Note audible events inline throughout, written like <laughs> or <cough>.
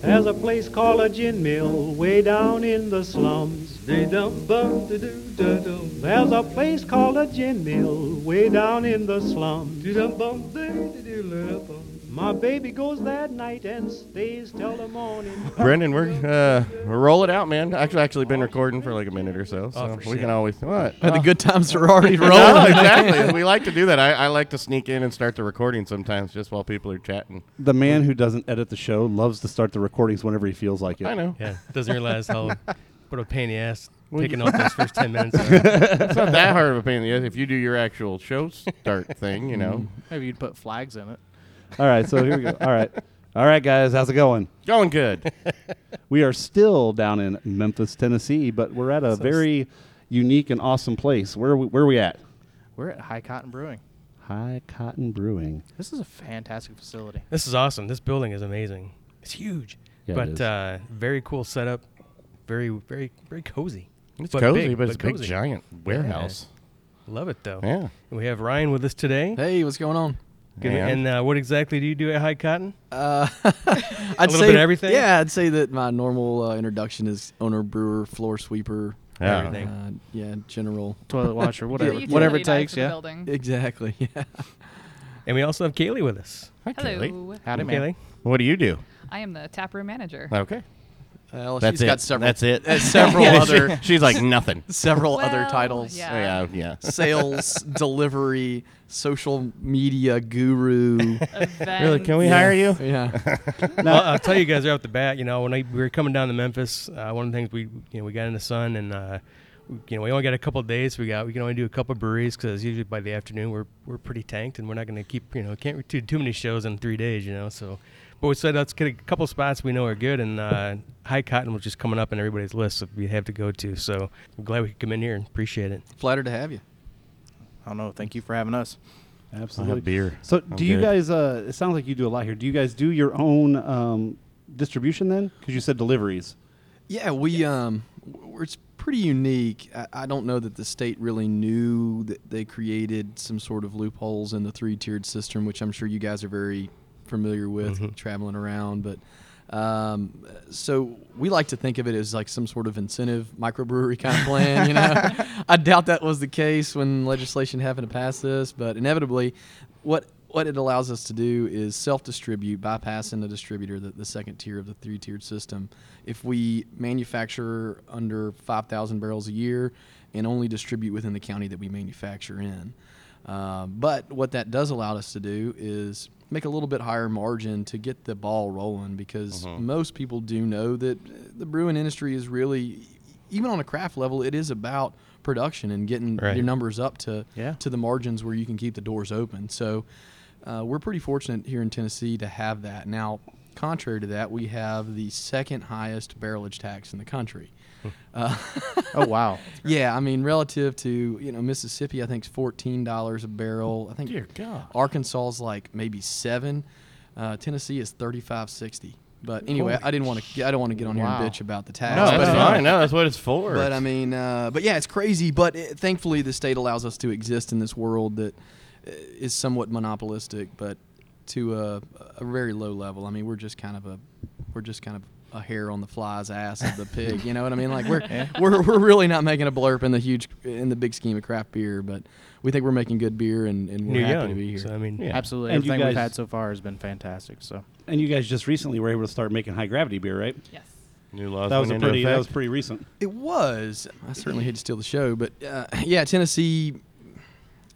There's a place called a gin mill way down in the slums. There's a place called a gin mill way down in the slums. My baby goes that night and stays till the morning. <laughs> Brendan, we're uh, roll it out, man. I've actually, actually been recording for like a minute or so, so Oh, we shit. can always what. Uh, the good times are already <laughs> rolling. No, exactly. we like to do that. I, I like to sneak in and start the recording sometimes, just while people are chatting. The man who doesn't edit the show loves to start the recordings whenever he feels like it. I know. Yeah, doesn't realize how <laughs> what a pain in the ass Well, taking you- out those first ten minutes. It's not that hard of a pain in the ass if you do your actual show start thing. You know, Maybe you'd put flags in it. <laughs> All right, so here we go. All right. All right, guys, how's it going? going good. <laughs> We are still down in Memphis, Tennessee, but we're at a very unique and awesome place. Where are we, where are we at? We're at High Cotton Brewing. High Cotton Brewing. This is a fantastic facility. This is awesome. This building is amazing. It's huge, Yeah, but is. uh, very cool setup. Very, very, very cozy. It's But cozy, big, but it's a big cozy. giant warehouse. Love it though. Yeah. And we have Ryan with us today. Hey, what's going on? Good- And- And uh, what exactly do you do at High Cotton? Uh, <laughs> I'd little say bit of everything? Yeah, I'd say that my normal uh, introduction is owner, brewer, floor sweeper. Yeah. Everything. Uh, yeah, general. Toilet washer, <laughs> whatever, The whatever it takes. Yeah. building. Exactly. <laughs> Yeah. And we also have Cayleigh with us. Hi, Cayleigh. Howdy, Cayleigh. What do you do? I am the taproom manager. Okay. Well, That's she's it. got several. That's it. <laughs> uh, several Yeah, other. she- <laughs> she's like nothing. <laughs> several other titles. yeah. Yeah, yeah. Sales, delivery, social media guru. Really? Can we Yeah. hire you? Yeah. well, I'll tell you guys right off the bat. You know, when I, we were coming down to Memphis, uh, one of the things we you know we got in the sun and uh, we- you know we only got a couple of days. We got we can only do a couple of breweries because usually by the afternoon we're we're pretty tanked and we're not going to keep you know can't do too many shows in three days. You know, so but we said let's get a couple spots we know are good and uh, High Cotton was just coming up in everybody's list that we have to go to. So I'm glad we could come in here and appreciate it. Flattered to have you. I don't know. Thank you for having us. Absolutely. beer. So, I'm do you good. guys? Uh, it sounds like you do a lot here. Do you guys do your own um, distribution then? Because you said deliveries. Yeah, we um, w- it's pretty unique. I, I don't know that the state really knew that they created some sort of loopholes in the three-tiered system, which I'm sure you guys are very familiar with traveling around. But um, so we like to think of it as like some sort of incentive microbrewery kind of plan. You know, <laughs> I doubt that was the case when legislation happened to pass this, but inevitably, what what it allows us to do is self-distribute, bypassing the distributor, the, the second tier of the three-tiered system. If we manufacture under 5,000 barrels a year and only distribute within the county that we manufacture in. Uh, but what that does allow us to do is make a little bit higher margin to get the ball rolling because most people do know that the brewing industry is really, even on a craft level, it is about production and getting Right. your numbers up to Yeah. to the margins where you can keep the doors open. So uh, we're pretty fortunate here in Tennessee to have that. Now, contrary to that, we have the second highest barrelage tax in the country. Uh, <laughs> Oh wow. yeah, I mean, relative to you know Mississippi, I think it's fourteen dollars a barrel. I think Dear God. Arkansas is like maybe seven. Uh, Tennessee is thirty five sixty. But anyway, I didn't want to. I don't want to get on Wow. here and bitch about the tax. No, that's uh, fine. No, that's what it's for. but I mean, uh, but yeah, it's crazy. But it, thankfully, the state allows us to exist in this world that uh, somewhat monopolistic, but to a, a very low level. I mean, we're just kind of a, we're just kind of a hair on the fly's ass of the <laughs> pig. You know what I mean? Like we're we're we're really not making a blurb in the huge in the big scheme of craft beer, but we think we're making good beer, and, and we're You're happy young, to be here. so I mean, Yeah. Absolutely. And you Everything we've had so far has been fantastic. So And you guys just recently were able to start making high gravity beer, right? Yes. New laws That was a went into pretty. That was pretty recent. It was. I certainly hate to steal the show, but uh, yeah, Tennessee,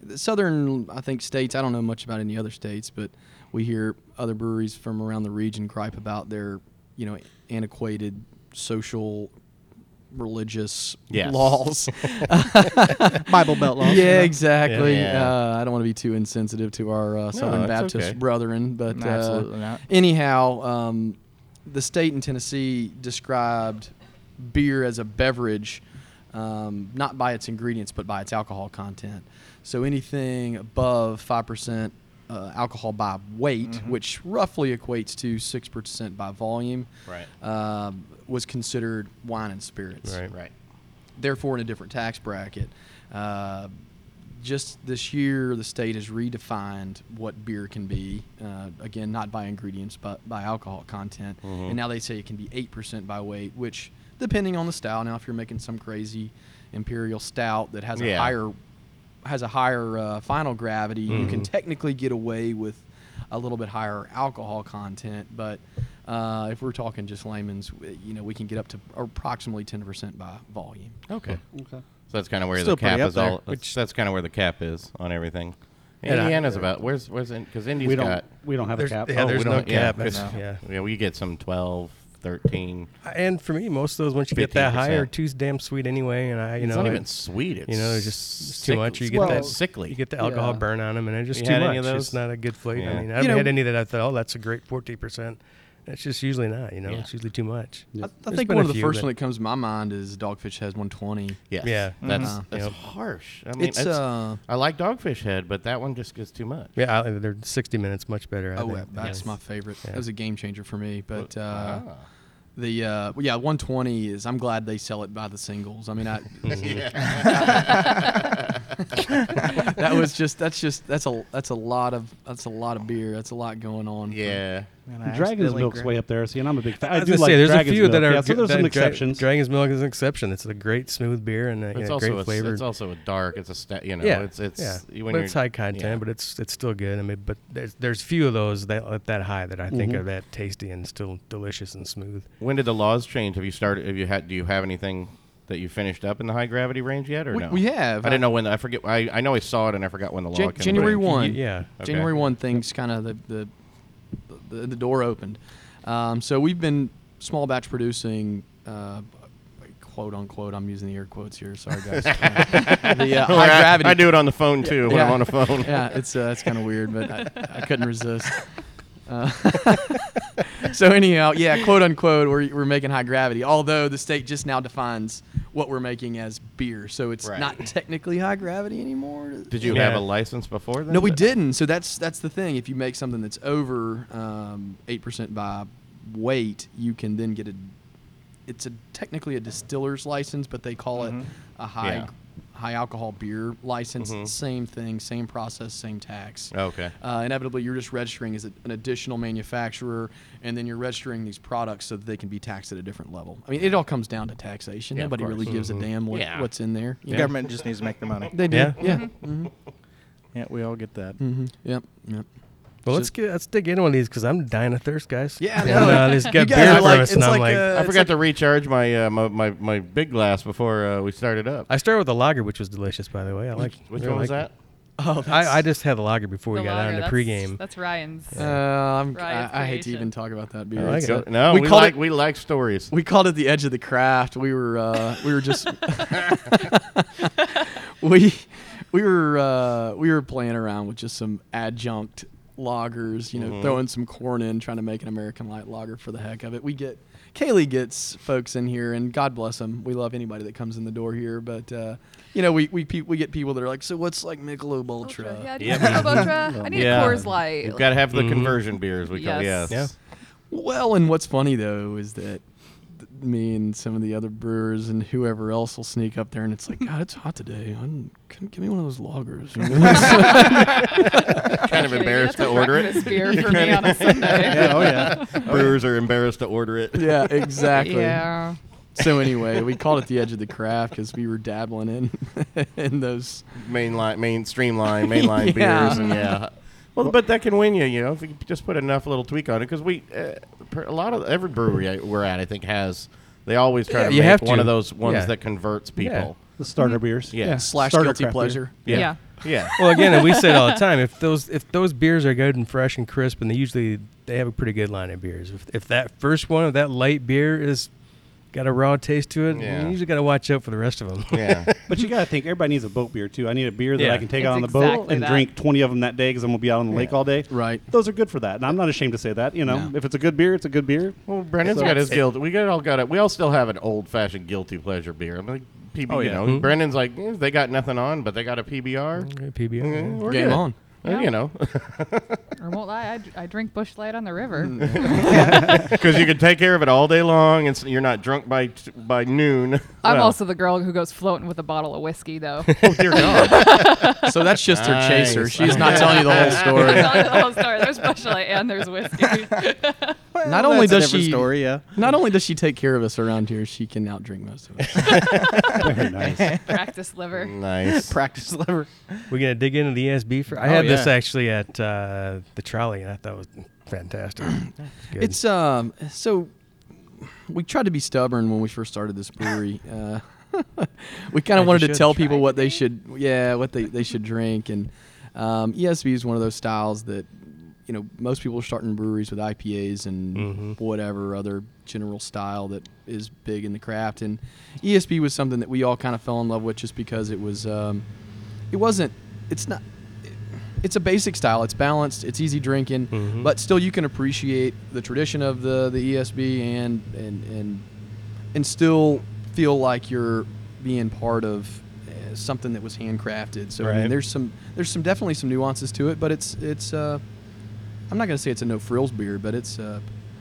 the southern, I think states. I don't know much about any other states, but we hear other breweries from around the region gripe about their, you know, antiquated social, religious Yes. laws. <laughs> Bible Belt laws. yeah, exactly. Yeah. Uh, I don't want to be too insensitive to our uh, Southern that's Baptist okay. brethren, but No, uh, not. anyhow, um, the state in Tennessee described beer as a beverage, um, not by its ingredients, but by its alcohol content. So anything above five percent uh, alcohol by weight, which roughly equates to six percent by volume, Right. um, was considered wine and spirits Right. Right. therefore in a different tax bracket. Uh, just this year, the state has redefined what beer can be. Uh, again, not by ingredients, but by alcohol content. And now they say it can be 8% by weight, which, depending on the style, now if you're making some crazy imperial stout that has a higher has a higher uh, final gravity, you can Mhm. technically get away with a little bit higher alcohol content. But uh, if we're talking just layman's, you know, we can get up to approximately 10% by volume. Okay. Okay. So that's kind of where Still the cap pretty up is all. there. That's, Which- that's kind of where the cap is on everything. Indiana's about where's where's because Indy's We don't. got we don't have a cap. yeah, Oh, we there's no don't- yeah, cap. good. Yeah. yeah we get some 12, 13. And for me, most of those once you get that high are 15%. too damn sweet anyway. And I, you it's know, not even it- sweet. It's you know, it's just it's too sick- much. You get well, that sickly. You get the alcohol Yeah. burn on them, and it's just You too had much. any of It's not a good flavor. Yeah. I mean, I You haven't know- had any that I thought, oh, that's a great fourteen percent. It's just usually not. You know, Yeah. it's usually too much. Yeah. I, I think one of the few, first but- one that comes to my mind is Dogfish has 120. Yes. Yeah. That's Mhm. that's Yep. harsh. I mean, it's it's, uh I like Dogfish Head, but that one just gets too much. Yeah, I, they're sixty minutes much better. I oh think. that's Yes. my favorite. Yeah. That was a game changer for me. But uh, Ah. the uh, well, yeah 120 is I'm glad they sell it by the singles. I mean I <laughs> <laughs> that was just that's just that's a that's a lot of that's a lot of beer. That's a lot going on. yeah. And I Dragon's accidentally Milk's gra- way up there. See, and I'm a big fan. I I, was do gonna like say, there's Dragon's a few Milk. that are Yeah, so there's some that Dra- exceptions. Dragon's Milk is an exception. It's a great smooth beer and a, It's know, also great a, flavor. It's also a dark. It's a sta- you know. yeah, It's it's yeah. when but you're it's high content, yeah. but it's it's still good. I mean, but there's there's few of those that at that high that I think Mhm. are that tasty and still delicious and smooth. When did the laws change? Have you started? Have you had? Do you have anything that you finished up in the high gravity range yet, or We, no? we have. I didn't know when. I forget. I, I know I saw it and I forgot when the law Jan- came. January one. Yeah. Okay. January one things kind of the the, the the door opened. Um, so we've been small batch producing, uh, quote unquote. I'm using the air quotes here. Sorry guys. Uh, <laughs> the uh, high I- gravity. I do it on the phone too when I'm on the phone. yeah, it's uh, it's kind of weird, but I, I couldn't resist. <laughs> Uh, <laughs> so anyhow, yeah, quote unquote, we're, we're making high gravity. Although the state just now defines what we're making as beer, so it's Right. not technically high gravity anymore. Did you Yeah. have a license before then? No, we didn't. So that's that's the thing. If you make something that's over um, eight percent by weight, you can then get a. It's a technically a distiller's license, but they call it a high Yeah. High alcohol beer license. Mhm. Same thing, same process, same tax. Okay. Uh, inevitably, you're just registering as an additional manufacturer, and then you're registering these products so that they can be taxed at a different level. I mean, it all comes down to taxation. Yeah, Nobody really course. gives Mhm. a damn what, Yeah. what's in there. The you know? government just needs to make their money. They do. Yeah. Yeah. hmm Yeah, we all get that. hmm Yep. Yep. Well, let's get let's dig into one of these because I'm dying of thirst, guys. Yeah, I and, uh, this You got beer are for like- us, and it's I'm like, like, uh, I forgot like- to recharge my, uh, my my my big glass before uh, we started up. I started with the lager, which was delicious, by the way. I like. Which really one was liked that? Oh. I, I just had the lager before The we got lager, on the pregame. That's Ryan's. Uh, I'm, Ryan's I, I hate to even talk about that beer. I like It's, it. uh, No, we we, called like it- we like stories. we called it the edge of the craft. We were uh, we were just <laughs> <laughs> we we were uh, we were playing around with just some adjunct lagers, you know, Mhm. throwing some corn in, trying to make an American light lager for the heck of it. We get Cayleigh gets folks in here, and God bless them. We love anybody that comes in the door here, but uh, you know, we we pe- we get people that are like, so what's like Michelob Ultra? Yeah, do Yep. you have Ultra? I need Yeah. <laughs> a Coors Light. You've got to have the Mhm. conversion beers. We call Yes. yes. Well, and what's funny though is that th- me and some of the other brewers and whoever else will sneak up there, and it's like, <laughs> God, it's hot today. I'm, can give me one of those lagers. <laughs> <laughs> kind of embarrassed that's to a order it. beer for me on a Sunday. yeah, oh, oh yeah. Brewers are embarrassed to order it. yeah, exactly. Yeah. So anyway, we called it the edge of the craft because we were dabbling in in those. Main line, main streamline, mainline Yeah. beers, and yeah. Well, but that can win you, you know, if you just put enough little tweak on it. Because we, uh, per- a lot of every brewery I- we're at, I think has. They always try Yeah, to you make have one to. of those ones Yeah. that converts people. The starter beers. Yeah. Slash Starter guilty craft beer. pleasure. Yeah. Yeah. Yeah. well, again, and we say it all the <laughs> time. If those if those beers are good and fresh and crisp, and they usually they have a pretty good line of beers. If, if that first one of that light beer is got a raw taste to it, Yeah. you usually got to watch out for the rest of them. Yeah. <laughs> But you got to think everybody needs a boat beer too. I need a beer that Yeah. I can take It's out on the boat exactly and that. drink 20 of them that day because I'm going to be out on the lake all day. Right. Those are good for that. And I'm not ashamed to say that. You know, No. if it's a good beer, it's a good beer. Well, Brendan's So- got his guilt. We got all got it. We all still have an old fashioned guilty pleasure beer. I'm like, PB, Oh, you yeah. know, Mhm. Brendan's like, eh, they got nothing on, but they got a PBR. PBR. Mm, we're Game good. on. Uh, You know, I won't lie, I, d- I drink Busch Light on the river. <laughs> <laughs> because you can take care of it all day long, and so you're not drunk by t- by noon. <laughs> I'm Well, also the girl who goes floating with a bottle of whiskey, though. Oh dear God! So that's just her chaser. Nice. She's not telling you the whole story. telling you the whole story. There's Busch Light and there's whiskey. Not only That's a does different she story, yeah. not only does she take care of us around here, she can outdrink most of us. Very nice. Practice liver. nice. Practice liver. We're gonna dig into the ESB for. I Oh, had this actually at uh, the trolley, and I thought it was fantastic. <clears throat> Good. It's um so we tried to be stubborn when we first started this brewery. <laughs> Uh, <laughs> we kind of wanted to tell people what they should yeah what they, they should drink and um, ESB is one of those styles that you know most people are starting breweries with IPAs and Mhm. whatever other general style that is big in the craft and ESB was something that we all kind of fell in love with just because it was um, it wasn't it's not it's a basic style. It's balanced. It's easy drinking, Mhm. but still you can appreciate the tradition of the the ESB and and and and still feel like you're being part of uh, something that was handcrafted. So I mean, there's some there's some definitely some nuances to it, but it's it's uh, I'm not gonna say it's a no frills beer, but it's uh,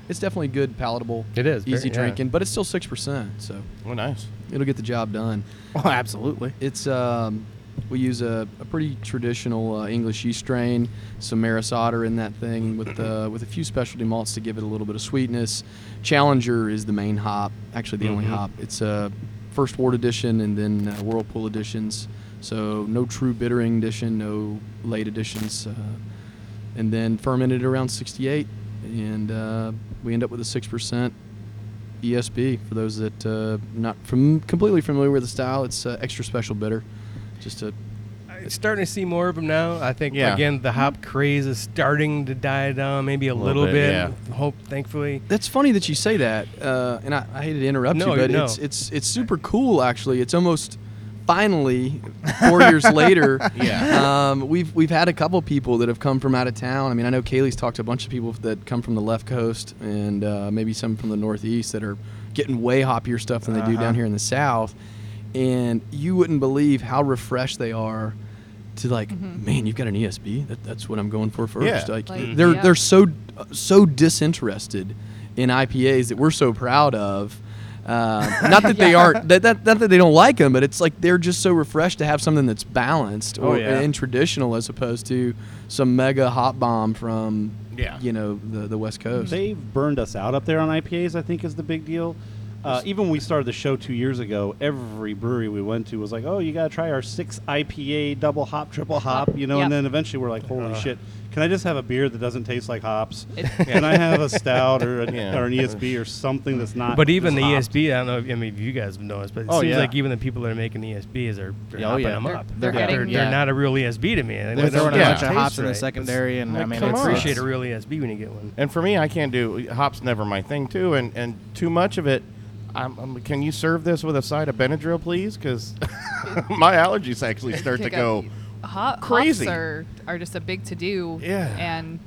it's definitely good, palatable, It is, very- easy yeah. drinking, but it's still six percent, so Oh, nice. it'll get the job done. Oh, absolutely. It's um, we use a, a pretty traditional uh, English yeast strain, some Maris Otter in that thing with uh, with a few specialty malts to give it a little bit of sweetness. Challenger is the main hop, actually the only Mhm. hop. It's a first wort addition and then uh, Whirlpool additions. So no true bittering addition, no late additions, uh, and then fermented around 68, and uh, we end up with a six percent ESB. For those that uh, not from completely familiar with the style, it's uh, extra special bitter. Just a It's starting to see more of them now. I think Yeah. again the hop craze is starting to die down, maybe a, little little, bit, bit. yeah. Hope, thankfully. That's funny that you say that, uh, and I, I hated to interrupt No, you, but no. it's it's it's super cool actually. It's almost finally four years <laughs> later. Yeah. Um, we've we've had a couple people that have come from out of town. I mean, I know Cayleigh's talked to a bunch of people that come from the left coast and uh, maybe some from the northeast that are getting way hoppier stuff than they do Uh-huh. down here in the south. And you wouldn't believe how refreshed they are. To like, man, you've got an ESB. That, that's what I'm going for first. Yeah. Like, Like, they're yeah. they're so so disinterested in IPAs that we're so proud of. Uh, <laughs> not that they aren't that, that not that they don't like them, but it's like they're just so refreshed to have something that's balanced Oh, or yeah. and traditional as opposed to some mega hot bomb from Yeah. you know the the West Coast. They've burned us out up there on IPAs. I think is the big deal. Uh, even when we started the show two years ago, every brewery we went to was like, "Oh, you got to try our six IPA double hop, triple hop," you know. Yep. And then eventually we're like, "Holy Uh. shit! Can I just have a beer that doesn't taste like hops? It- Can <laughs> I have a stout or, a, Yeah. or an ESB or something that's not?" But even the hopped? ESB, I don't know. If, I mean, if you guys have noticed, but it Oh, seems yeah. like even the people that are making ESBs are they're Oh, hopping yeah. them They're- up. they're they're, getting- they're yeah. not a real ESB to me. They They're don't throwing a Yeah. bunch of taste hops in the right. secondary, and I Like, mean, come it's on. appreciate a real ESB when you get one. And for me, I can't do hops. Never my thing too. And and too much of it. I'm, I'm- can you serve this with a side of Benadryl, please? Because <laughs> my allergies actually <laughs> start to go. up. Hop, crazy. Hops are, are just a big to do. Yeah. And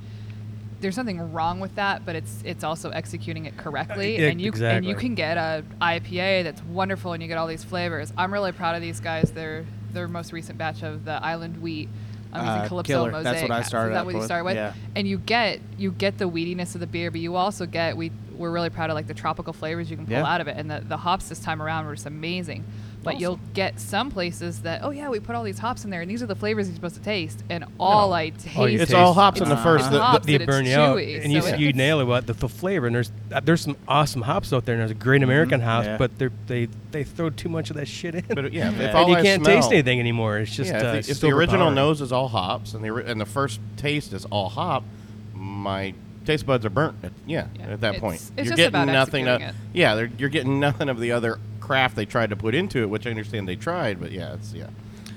there's nothing wrong with that, but it's it's also executing it correctly. Uh, yeah, and you and you can get a IPA that's wonderful, and you get all these flavors. I'm really proud of these guys. Their their most recent batch of the Island Wheat. I'm Uh, using Calypso Killer. Mosaic. That's what I started Is that up what you with. started with? Yeah. And you get you get the weediness of the beer, but you also get we we're really proud of like the tropical flavors you can pull Yeah. out of it, and the the hops this time around were just amazing. But you'll get some places that oh yeah we put all these hops in there, and these are the flavors you're supposed to taste, and all I taste. All you It's taste- all hops in the It's- first. it's The- the- hops They and it's burn you out, chewy, and you so s- it- you <laughs> nail it. What the, the flavor and there's uh, there's some awesome hops out there. and There's a great American hops, Yeah. but they they they throw too much of that shit in. But yeah, if Yeah. <laughs> all and you I can't smell- taste anything anymore. It's just yeah, uh, if, the, if the original nose is all hops and the and the first taste is all hop, my taste buds are burnt. At, yeah, Yeah. at that It's- point, it's you're just getting about nothing. Of, it. yeah, they're, you're getting nothing of the other craft they tried to put into it, which I understand they tried, but yeah, it's yeah,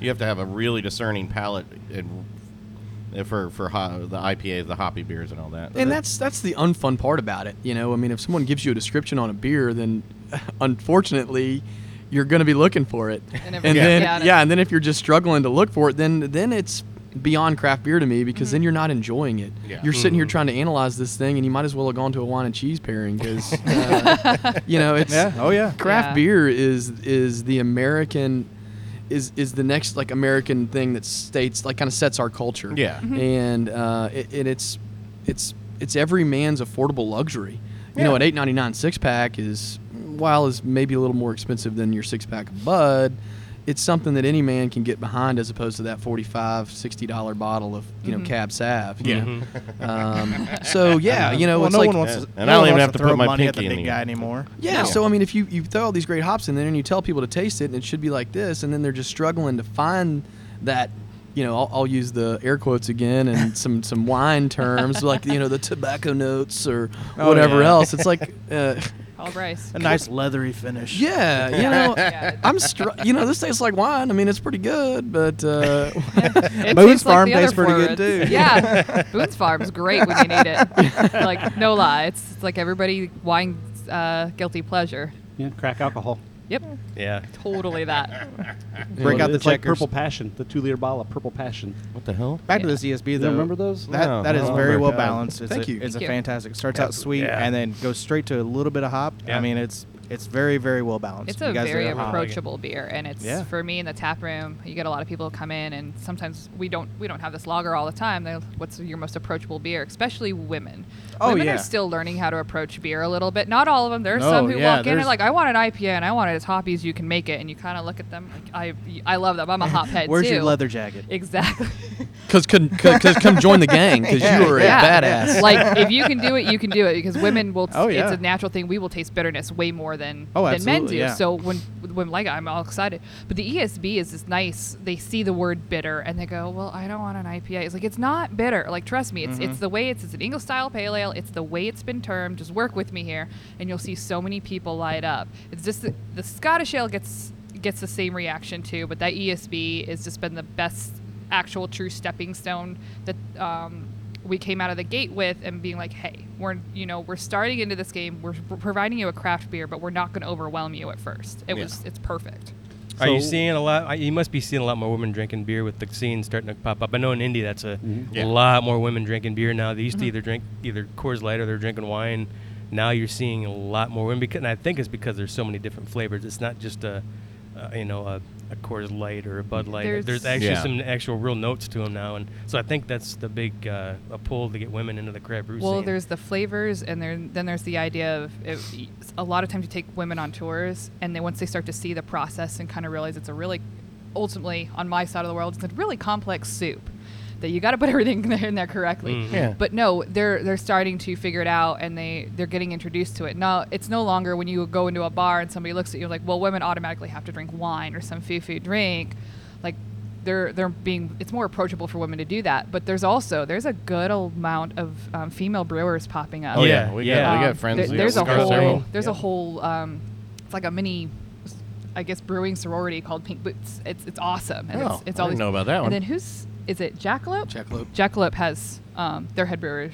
you have to have a really discerning palate and for for ho- the IPAs, the hoppy beers, and all that. and that's that's the unfun part about it. You know, I mean, if someone gives you a description on a beer, then <laughs> unfortunately, you're going to be looking for it. And And, everyone- then Yeah. yeah, and then if you're just struggling to look for it, then then it's beyond craft beer to me because Mm-hmm. then you're not enjoying it. Yeah. You're sitting here Mhm. trying to analyze this thing, and you might as well have gone to a wine and cheese pairing because <laughs> uh, you know it's Yeah. Oh yeah. craft Yeah. beer is is the American is is the next like American thing that states like kind of sets our culture. Yeah. Mm-hmm. and uh, it, and it's it's it's every man's affordable luxury. You know, an eight ninety nine six pack is while is maybe a little more expensive than your six pack of Bud. It's something that any man can get behind as opposed to that 45 60 dollar bottle of you Mm-hmm. know cab sav. you Yeah. know? um, so yeah, <laughs> you know, well, it's no like one wants to, And no I don't even have to throw put my money at pinky the in big the- guy anymore. Yeah, Yeah. so I mean, if you, you throw all these great hops in there and you tell people to taste it and it should be like this, and then they're just struggling to find that, you know, I'll, I'll use the air quotes again and some <laughs> some wine terms like you know the tobacco notes or Oh, whatever yeah. else. It's like, <laughs> uh, All Bryce. A nice leathery finish. yeah, you <laughs> know, Yeah. I'm str- you know this tastes like wine. I mean, it's pretty good, but uh, <laughs> Boone's tastes like Farm the tastes pretty good, too. Yeah, <laughs> Boone's Farm's great when you need it. like no lie, it's, it's like everybody wine's uh, guilty pleasure. Yeah, crack alcohol. Yep, Yeah. totally that. <laughs> Break out the it's like checkers. Purple Passion, the two liter bottle of Purple Passion. What the hell? Back to the ESB though. remember those? That No, that is no. very Oh my well God. balanced. It's Thank a, you. It's Thank a you. fantastic. Starts out sweet Yeah. and then goes straight to a little bit of hop. Yeah. I mean, it's it's very very well balanced. It's You a guys very are- approachable beer, and it's Yeah. for me in the tap room. You get a lot of people come in, and sometimes we don't we don't have this lager all the time. They're, What's your most approachable beer? Especially women. Oh, women yeah. are still learning how to approach beer a little bit. Not all of them. There are No, some who yeah, walk in and there's- like, I want an IPA and I want it as hoppy as you can make it, and you kind of look at them. Like, I I love them. I'm a <laughs> hop head Where's too. your leather jacket? Exactly. <laughs> because come join the gang because you <laughs> are Yeah. a badass. like if you can do it, you can do it because women will. Oh, yeah. It's a natural thing. We will taste bitterness way more than Oh, than men do. yeah. So when when like I'm all excited. But the ESB is this nice. They see the word bitter and they go, "Well, I don't want an IPA." It's like it's not bitter. Like trust me, it's Mm-hmm. it's the way it's it's an English style pale ale. It's the way it's been termed. Just work with me here, and you'll see so many people light up. It's just the, the Scottish ale gets gets the same reaction too, but that ESB has just been the best actual true stepping stone that um, we came out of the gate with and being like, hey, we're you know we're starting into this game. We're providing you a craft beer, but we're not going to overwhelm you at first. It Yeah. was it's perfect. Are you seeing a lot? You must be seeing a lot more women drinking beer with the scene starting to pop up. I know in Indy that's a, Yeah. a lot more women drinking beer now. They used to Mhm. either drink either Coors Light or they're drinking wine. Now you're seeing a lot more women because and I think it's because there's so many different flavors. It's not just a, uh, you know, a, a Coors Light or a Bud Light. There's, There's- actually Yeah. some actual real notes to them now, and so I think that's the big uh, a pull to get women into the craft brew Well, scene. there's the flavors, and there, then there's the idea of it, a lot of times you take women on tours, and then once they start to see the process and kind of realize it's a really, ultimately on my side of the world, it's a really complex soup that you got to put <laughs> everything in there, in there correctly. Mhm. Yeah. But no, they're they're starting to figure it out, and they they're getting introduced to it. No, it's no longer when you go into a bar and somebody looks at you like, well, women automatically have to drink wine or some foo-foo drink, like. They're, they're being it's more approachable for women to do that but there's also there's a good amount of um, female brewers popping up Oh Yeah, yeah, we yeah. got we Um, got friends. there- we there's a got several. whole there's Yeah. a whole um, it's like a mini I guess brewing sorority called Pink Boots. It's it's awesome. And Oh, it's, it's I all didn't these- know about that one. And one. then who's is it Jackalope? Jackalope. Jackalope has um, their head brewers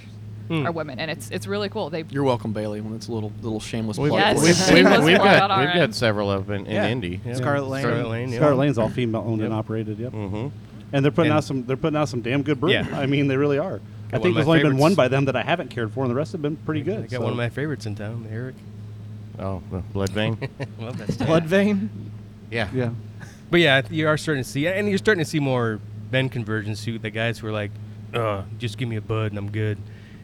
Hmm. are women, and it's it's really cool. They You're welcome, Bailey. When it's a little little shameless We've, plug. Yes. we've, we've, we've plug got we've got several of in, in Yeah. Indy. Yeah. Scarlet Lane. Scarlet Lane, yeah. Scarlet Lane's all female owned and operated. Yep. Mm-hmm. And they're putting And- out some. They're putting out some damn good brew. Yeah. I mean, they really are. I think there's my only been one by them that I haven't cared for, and the rest have been pretty good. I got so- one of my favorites in town, Eric. Oh, the blood <laughs> vein. Love that. Blood vein. yeah. Yeah. But yeah, you are starting to see, and you're starting to see more Ben conversions too. The guys who are like, "Uh, just give me a bud and I'm good."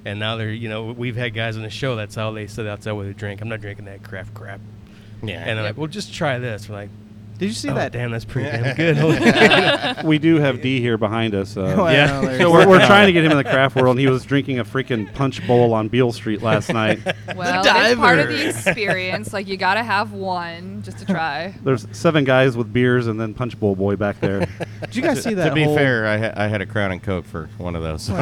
And now they're, you know, we've had guys on the show. That's how they sit outside with a drink. I'm not drinking that craft crap. Yeah. And they're like, "Well, just try this." We're like, Did you see "Oh, that? damn, that's pretty <laughs> damn good." <laughs> We do have D here behind us. Uh, Well, Yeah. So we're, we're trying to get him in the craft world, and he was drinking a freaking punch bowl on Beale Street last night. <laughs> well, it's part of the experience. like you got to have one just to try. There's seven guys with beers, and then punch bowl boy back there. Did you guys see that? to be fair, I, ha- I had a Crown and Coke for one of those. Oh,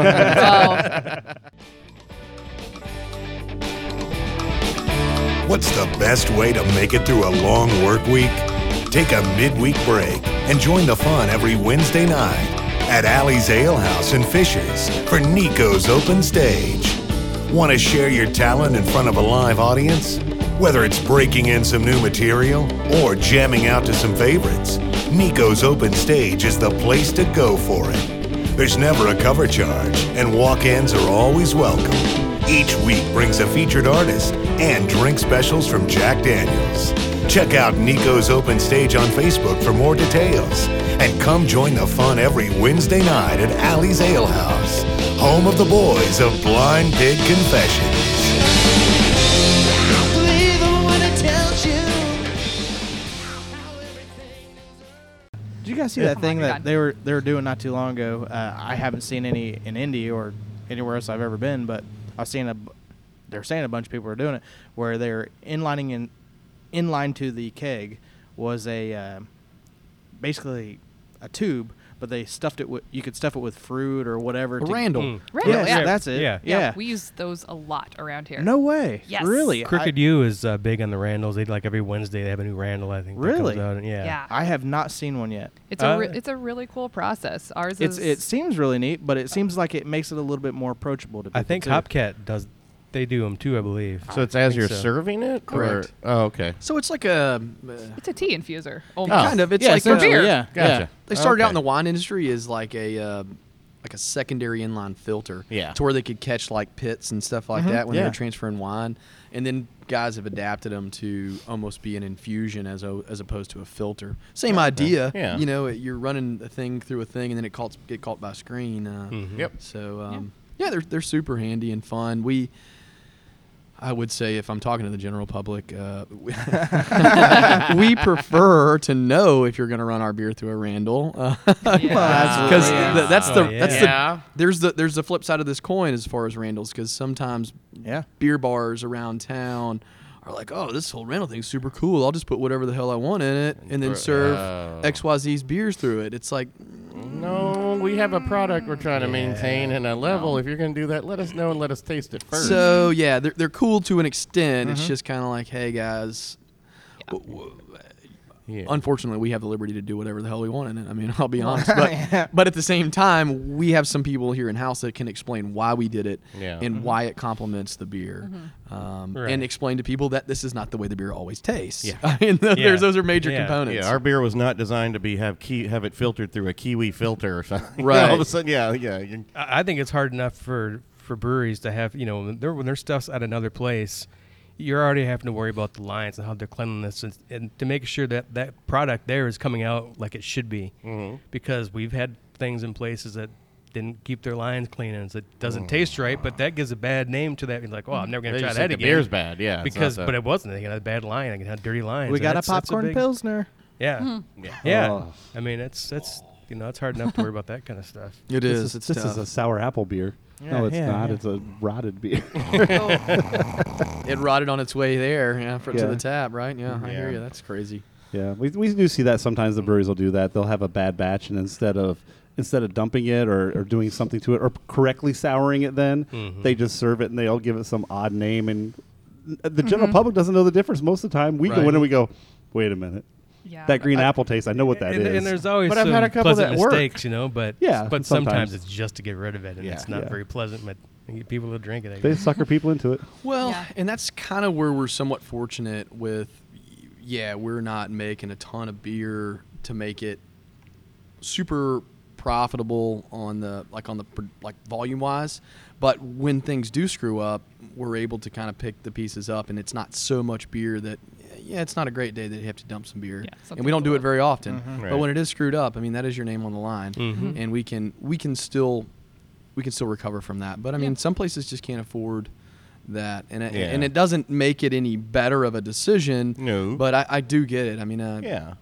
What's the best way to make it through a long work week? Take a midweek break and join the fun every Wednesday night at Alley's Ale House in Fishers for Nico's Open Stage. Want to share your talent in front of a live audience? Whether it's breaking in some new material or jamming out to some favorites, Nico's Open Stage is the place to go for it. There's never a cover charge, and walk ins are always welcome. Each week brings a featured artist and drink specials from Jack Daniels. Check out Nico's Open Stage on Facebook for more details. And come join the fun every Wednesday night at Alley's Ale House, home of the boys of Blind Pig Confessions. Did you guys see Oh that thing God. that they were they were doing not too long ago? Uh, I haven't seen any in Indy or anywhere else I've ever been, but I've seen a. b- They're saying a bunch of people are doing it where they're inlining in, inline to the keg was a, uh, basically, a tube, but they stuffed it with. You could stuff it with fruit or whatever. A to- Randall. Mm. Randall, Yes, yeah. that's it. Yeah. yeah. yeah. we use those a lot around here. no way. Yes. Really? Crooked I, U is uh, big on the Randalls. They like every Wednesday they have a new Randall. I think. that comes Really? out. Yeah. Yeah. I have not seen one yet. It's a re- Uh, it's a really cool process. Ours It's is it seems really neat, but it seems like it makes it a little bit more approachable to people. I think too. Hopcat does. They do them too, I believe. So it's as you're so. serving it? or- Correct. oh, okay. So it's like a uh, it's a tea infuser. Oh, kind of. It's yeah, like essentially, beer. yeah, Gotcha. They started out in the wine industry as like a uh, like a secondary inline filter. Yeah. To where they could catch like pits and stuff like Mhm, that when they yeah. were transferring wine, and then guys have adapted them to almost be an infusion as o- as opposed to a filter. Same idea. Yeah. You know, it, you're running a thing through a thing, and then it caught get caught by a screen. Uh, Mhm. Yep. So um, yeah, they're they're super handy and fun. We. I would say if I'm talking to the general public, uh, we, <laughs> <laughs> we prefer to know if you're going to run our beer through a Randall, uh, <laughs> Yeah. because Yeah. th- that's the Oh, yeah. that's Yeah. the there's the there's the flip side of this coin as far as Randalls because sometimes Yeah. beer bars around town are like, oh, this whole Randall thing's super cool. I'll just put whatever the hell I want in it and then serve oh. XYZ's beers through it. It's like, No, we have a product we're trying to maintain and a level. If you're going to do that, let us know and let us taste it first. so yeah, they're they're cool to an extent. Mm-hmm. It's just kind of like, hey guys. w- w- yeah. Unfortunately, we have the liberty to do whatever the hell we want in it. I mean, <laughs> I'll be honest, but <laughs> but at the same time, we have some people here in house that can explain why we did it Yeah. and why it complements the beer, Mm-hmm. um, Right. and explain to people that this is not the way the beer always tastes. Yeah. <laughs> I mean, th- Yeah. there's those are major Yeah. components. yeah, our beer was not designed to be have key have it filtered through a kiwi filter or something. Right. All of a sudden, yeah, yeah. I I think it's hard enough for for breweries to have you know when their when their stuff's at another place, you're already having to worry about the lines and how their cleanliness and, and to make sure that that product there is coming out like it should be, Mhm. because we've had things in places that didn't keep their lines clean and it doesn't taste right, but that gives a bad name to that. You're like, oh, I'm never gonna try just that think again. the beer's bad. Yeah, because but it wasn't. They had a bad line. They had dirty lines. We got a that's- that's popcorn big- pilsner. Yeah, yeah. yeah. Oh. I mean, it's it's you know it's hard enough to worry about that kind of stuff. It This is. is, It's this tough. is a sour apple beer. Yeah, no, it's yeah, not. yeah. It's a rotted beer. <laughs> <laughs> it rotted on its way there, yeah, for, to the tap, right? Yeah, I hear you. That's crazy. yeah, we, we do see that sometimes. The breweries will do that. They'll have a bad batch, and instead of instead of dumping it or, or doing something to it or correctly souring it, then Mhm. they just serve it and they'll give it some odd name. And the general Mm-hmm. public doesn't know the difference most of the time. We go in and we go, wait a minute. Yeah. That green I- apple taste, I know what that is. and, and there's always But I've had a couple pleasant that work. mistakes, you know. But Yeah, but sometimes. sometimes. it's just to get rid of it, and Yeah. it's not Yeah. very pleasant. But get people to drink it. I they guess. sucker people into it. <laughs> Well, Yeah. and that's kind of where we're somewhat fortunate with. Yeah, we're not making a ton of beer to make it super profitable on the like on the like volume wise, but when things do screw up, we're able to kind of pick the pieces up, and it's not so much beer that yeah, it's not a great day that you have to dump some beer, Yeah, and we don't do it very often. Right. But when it is screwed up, I mean that is your name on the line, Mhm. and we can we can still we can still recover from that. But I mean, Yeah. some places just can't afford that, and it, Yeah. and it doesn't make it any better of a decision. No. But I, I do get it. I mean, uh, yeah.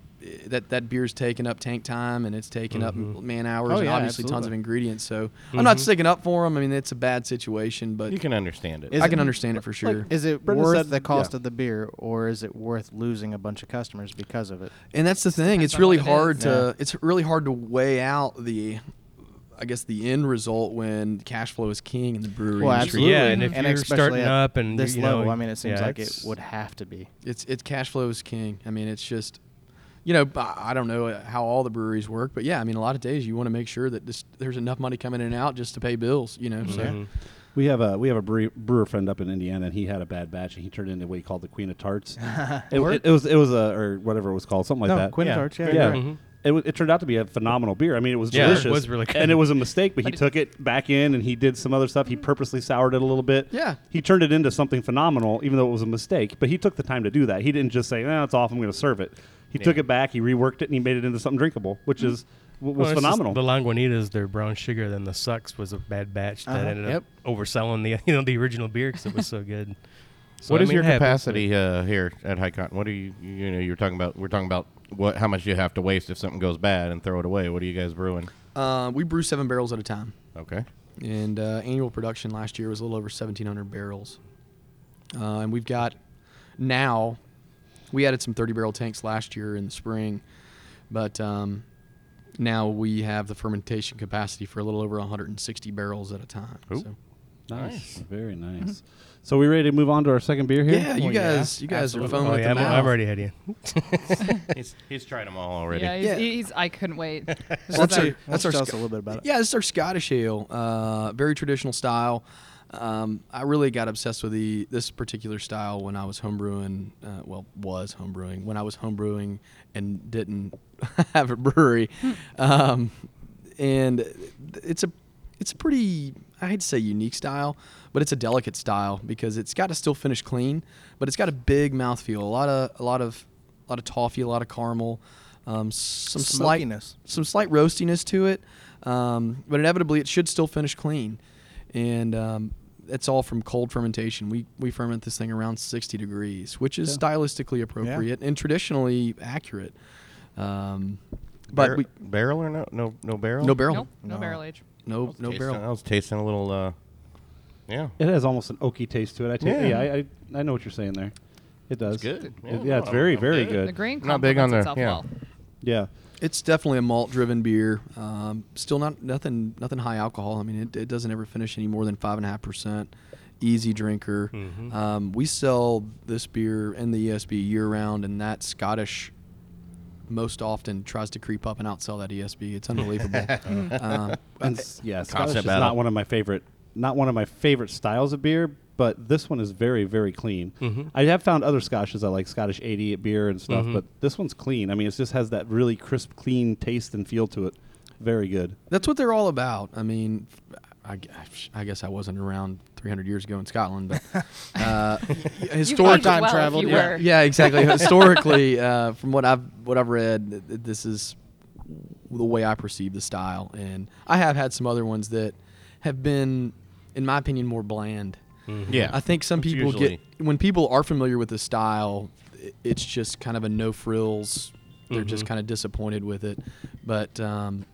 That that beer's taking up tank time and it's taking up Mhm. man hours Oh, and yeah, obviously tons of ingredients. So I'm not Mhm. sticking up for them. I mean, it's a bad situation, but You can understand it. Is I it- can understand it for sure. Is it Brenda worth said- the cost yeah. of the beer, or is it worth losing a bunch of customers because of it? and that's the thing. Depends It's really what it hard is. to it's really hard to weigh out the. I guess the end result when cash flow is king in the brewery Well, industry. absolutely. Yeah, and if And you're starting up and This you know, level, I mean, it seems yeah, like it would have to be. It's it's cash flow is king. I mean, it's just, you know, I I don't know how all the breweries work, but yeah, I mean, a lot of days you want to make sure that this, there's enough money coming in and out just to pay bills. You know, so Mhm. We have a we have a brewer, brewer friend up in Indiana, and he had a bad batch, and he turned into what he called the Queen of Tarts. <laughs> it, it, it was it was a or whatever it was called, something like no, that. Quinn Yeah. Tarts, yeah. Yeah. you're right. Mhm. it, wa- it turned out to be a phenomenal beer. I mean, it was Yeah, it delicious. was really good. And it was a mistake, but he took it back in and he did some other stuff. He purposely soured it a little bit. Yeah. He turned it into something phenomenal, even though it was a mistake. But he took the time to do that. He didn't just say, "No, it's off. I'm going to serve it." He took it back. He reworked it and he made it into something drinkable, which is w- was Well, phenomenal. The Lagunitas, their brown sugar, then the Sucks was a bad batch that Uh-huh. ended Yep. up overselling the <laughs> you know the original beer because it was so good. <laughs> So, what I is mean, your capacity uh, here at High Cotton? What are you you know you're talking about? We're talking about what how much you have to waste if something goes bad and throw it away. What are you guys brewing? Uh, we brew seven barrels at a time, Okay. and uh, annual production last year was a little over 1,700 barrels. Uh, and we've got now, we added some 30 barrel tanks last year in the spring, but um, now we have the fermentation capacity for a little over 160 barrels at a time. Ooh. So. nice, very nice. So we ready to move on to our second beer here? Yeah, you Well, yeah, guys, you guys are absolutely. foaming Oh at yeah, the I'm, mouth. I'm already had you. <laughs> he's he's tried them all already. Yeah, he's, Yeah. he's I couldn't wait. <laughs> Well, That's that's our, our- that's our tell us a little bit about it. Yeah, this is our Scottish ale. Uh, very traditional style. Um, I really got obsessed with the this particular style when I was homebrewing. Uh, well, was homebrewing when I was homebrewing and didn't <laughs> have a brewery. um, and it's a it's a pretty I hate to say unique style, but it's a delicate style because it's got to still finish clean, but it's got a big mouthfeel, a lot of a lot of a lot of toffee, a lot of caramel, um, some slight some slight roastiness to it, um, but inevitably it should still finish clean, and um, it's all from cold fermentation. We we ferment this thing around 60 degrees, which is stylistically appropriate and traditionally accurate. Um, but Bar- we barrel or no no no barrel? no barrel, nope, no, No. barrel age. no no Tasting- barrel. I was tasting a little. Uh, yeah. It has almost an oaky taste to it. I Yeah. yeah, I, I, I know what you're saying there. It does. good. It- Yeah, Yeah, it's very, very good. good. The grain Not big on complements the- yeah. well. Yeah. It's definitely a malt driven beer. Um, still not nothing nothing high alcohol. I mean, it, it doesn't ever finish any more than five and a half percent. Easy drinker. Um, we sell this beer in the ESB year round, and that Scottish most often tries to creep up and outsell that ESB. It's unbelievable. <laughs> um, And yeah, Scottish is battle. not one of my favorite, not one of my favorite styles of beer, but this one is very, very clean. Mm-hmm. I have found other Scotches I like Scottish 80 beer and stuff, but this one's clean. I mean, it just has that really crisp, clean taste and feel to it. Very good. That's what they're all about. I mean, I, I guess I wasn't around 300 years ago in Scotland, but <laughs> uh, historic aged time well if traveled, yeah. Yeah, exactly. <laughs> Historically, uh, from what I've what I've read, th- th- this is the way I perceive the style, and I have had some other ones that have been, in my opinion, more bland. Yeah. I think some It's people usually- get when people are familiar with the style, it's just kind of a no frills. They're just kind of disappointed with it, but um,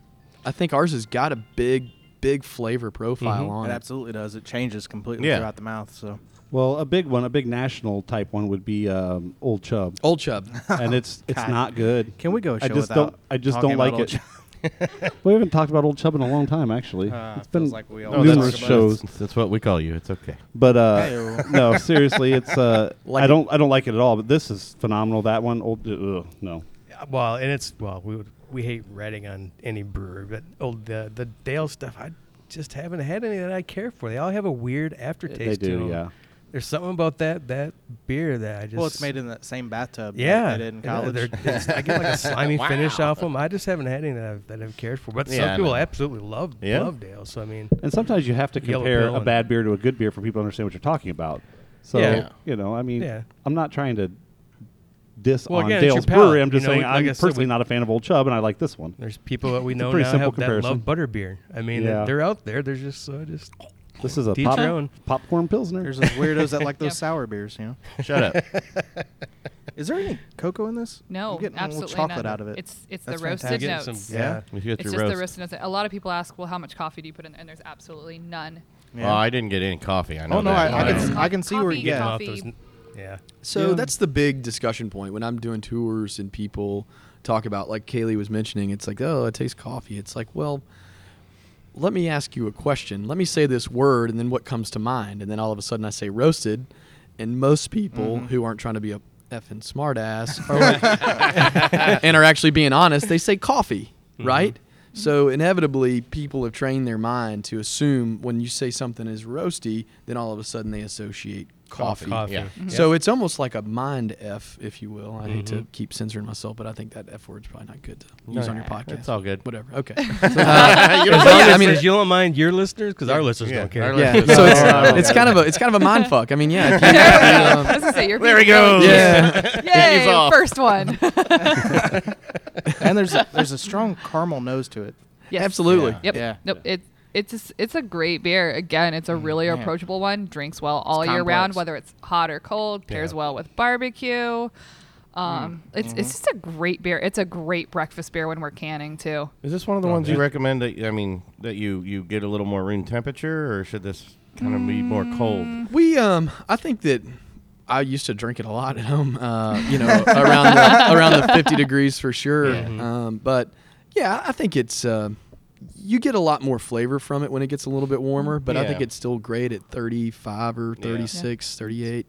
I think ours has got a big, big flavor profile on It it. absolutely does. It changes completely Yeah. throughout the mouth. So Well, a big one, a big national type one would be um, Old Chub, Old Chub. and it's it's <laughs> God. not good. can we go a show I just without don't. I just don't like it. Old <laughs> we haven't talked about Old Chub in a long time, actually. Uh, it's been like we No, always numerous talk about shows. That's, that's what we call you. It's okay. But uh, no, seriously, it's uh, <laughs> Like I don't I don't like it at all. But this is phenomenal. That one, old, ugh, no. Yeah, Well, and it's well, we would, we hate ratting on any brewer, but old the the Dale stuff, I just haven't had any that I care for. They all have a weird aftertaste. They to do, 'em. yeah. There's something about that that beer that I just Well, it's made in that same bathtub. like yeah, they did in yeah, college. I get like a <laughs> slimy finish off them. I just haven't had any that I've, that I've cared for. But Yeah, some people absolutely love Yeah. love Dale. So I mean, And sometimes you have to compare a bad beer to a good beer for people to understand what you're talking about. So Yeah. you know, I mean, Yeah. I'm not trying to diss Well, on again, Dale's Brewery. I'm just you know, saying like I'm personally we- not a fan of Old Chub, and I like this one. there's people that we know now simple have, that love butter beer. I mean, Yeah. they're out there. They're just so just This is a Teach pop, your own. popcorn pilsner. There's those weirdos that like those <laughs> Yep. sour beers. You know, <laughs> Shut up. <laughs> is there any cocoa in this? No, I'm getting a little absolutely chocolate not. out of it. It's it's That's the roasted fantastic. getting notes. some- Yeah. If you get It's your just roast. the roasted notes. A lot of people ask, well, how much coffee do you put in? There? And there's absolutely none. Well, oh, I didn't get any coffee. I know Oh no, that. I, I Yeah. can I can see where Coffee, you get get. off. off those. Coffee. Yeah. So Yeah. that's the big discussion point when I'm doing tours and people talk about, like Cayleigh was mentioning, it's like, oh, it tastes coffee. It's like, well, let me ask you a question. Let me say this word, and then what comes to mind? And then all of a sudden I say roasted, and most people mm-hmm. who aren't trying to be a effing smartass <laughs> are like, <laughs> and are actually being honest, they say coffee, mm-hmm. right? So inevitably, people have trained their mind to assume when you say something is roasty, then all of a sudden they associate coffee. Coffee. Yeah. Mm-hmm. So it's almost like a mind F, if you will. I hate to Mhm. keep censoring myself, but I think that F word's probably not good to use on your podcast. It's all good. Whatever. Okay. <laughs> You Uh, don't <laughs> As I mean, you don't mind your listeners, because our listeners Yeah, don't care. our yeah. listeners- So it's it's kind of a it's kind of a mind fuck. I mean, yeah. If you, <laughs> I was say, you're There he being really- goes. yeah. Yay! First one. and there's a, there's a strong caramel nose to it. Yes. Absolutely. Yep. Yeah. Nope. It it's a, s- it's a great beer. Again, it's a really man. approachable one. Drinks well all year round, whether it's hot or cold. Pairs Yeah. well with barbecue. Um, it's it's just a great beer. It's a great breakfast beer when we're canning too. Is this one of the Oh, ones you recommend that I mean that you you get a little more room temperature, or should this kind of be more cold? We um I think that I used to drink it a lot at home. Uh, you know, around the <laughs> around the 50 degrees for sure. Um, but yeah, I think it's uh, you get a lot more flavor from it when it gets a little bit warmer, but I think it's still great at 35 or 36, 38.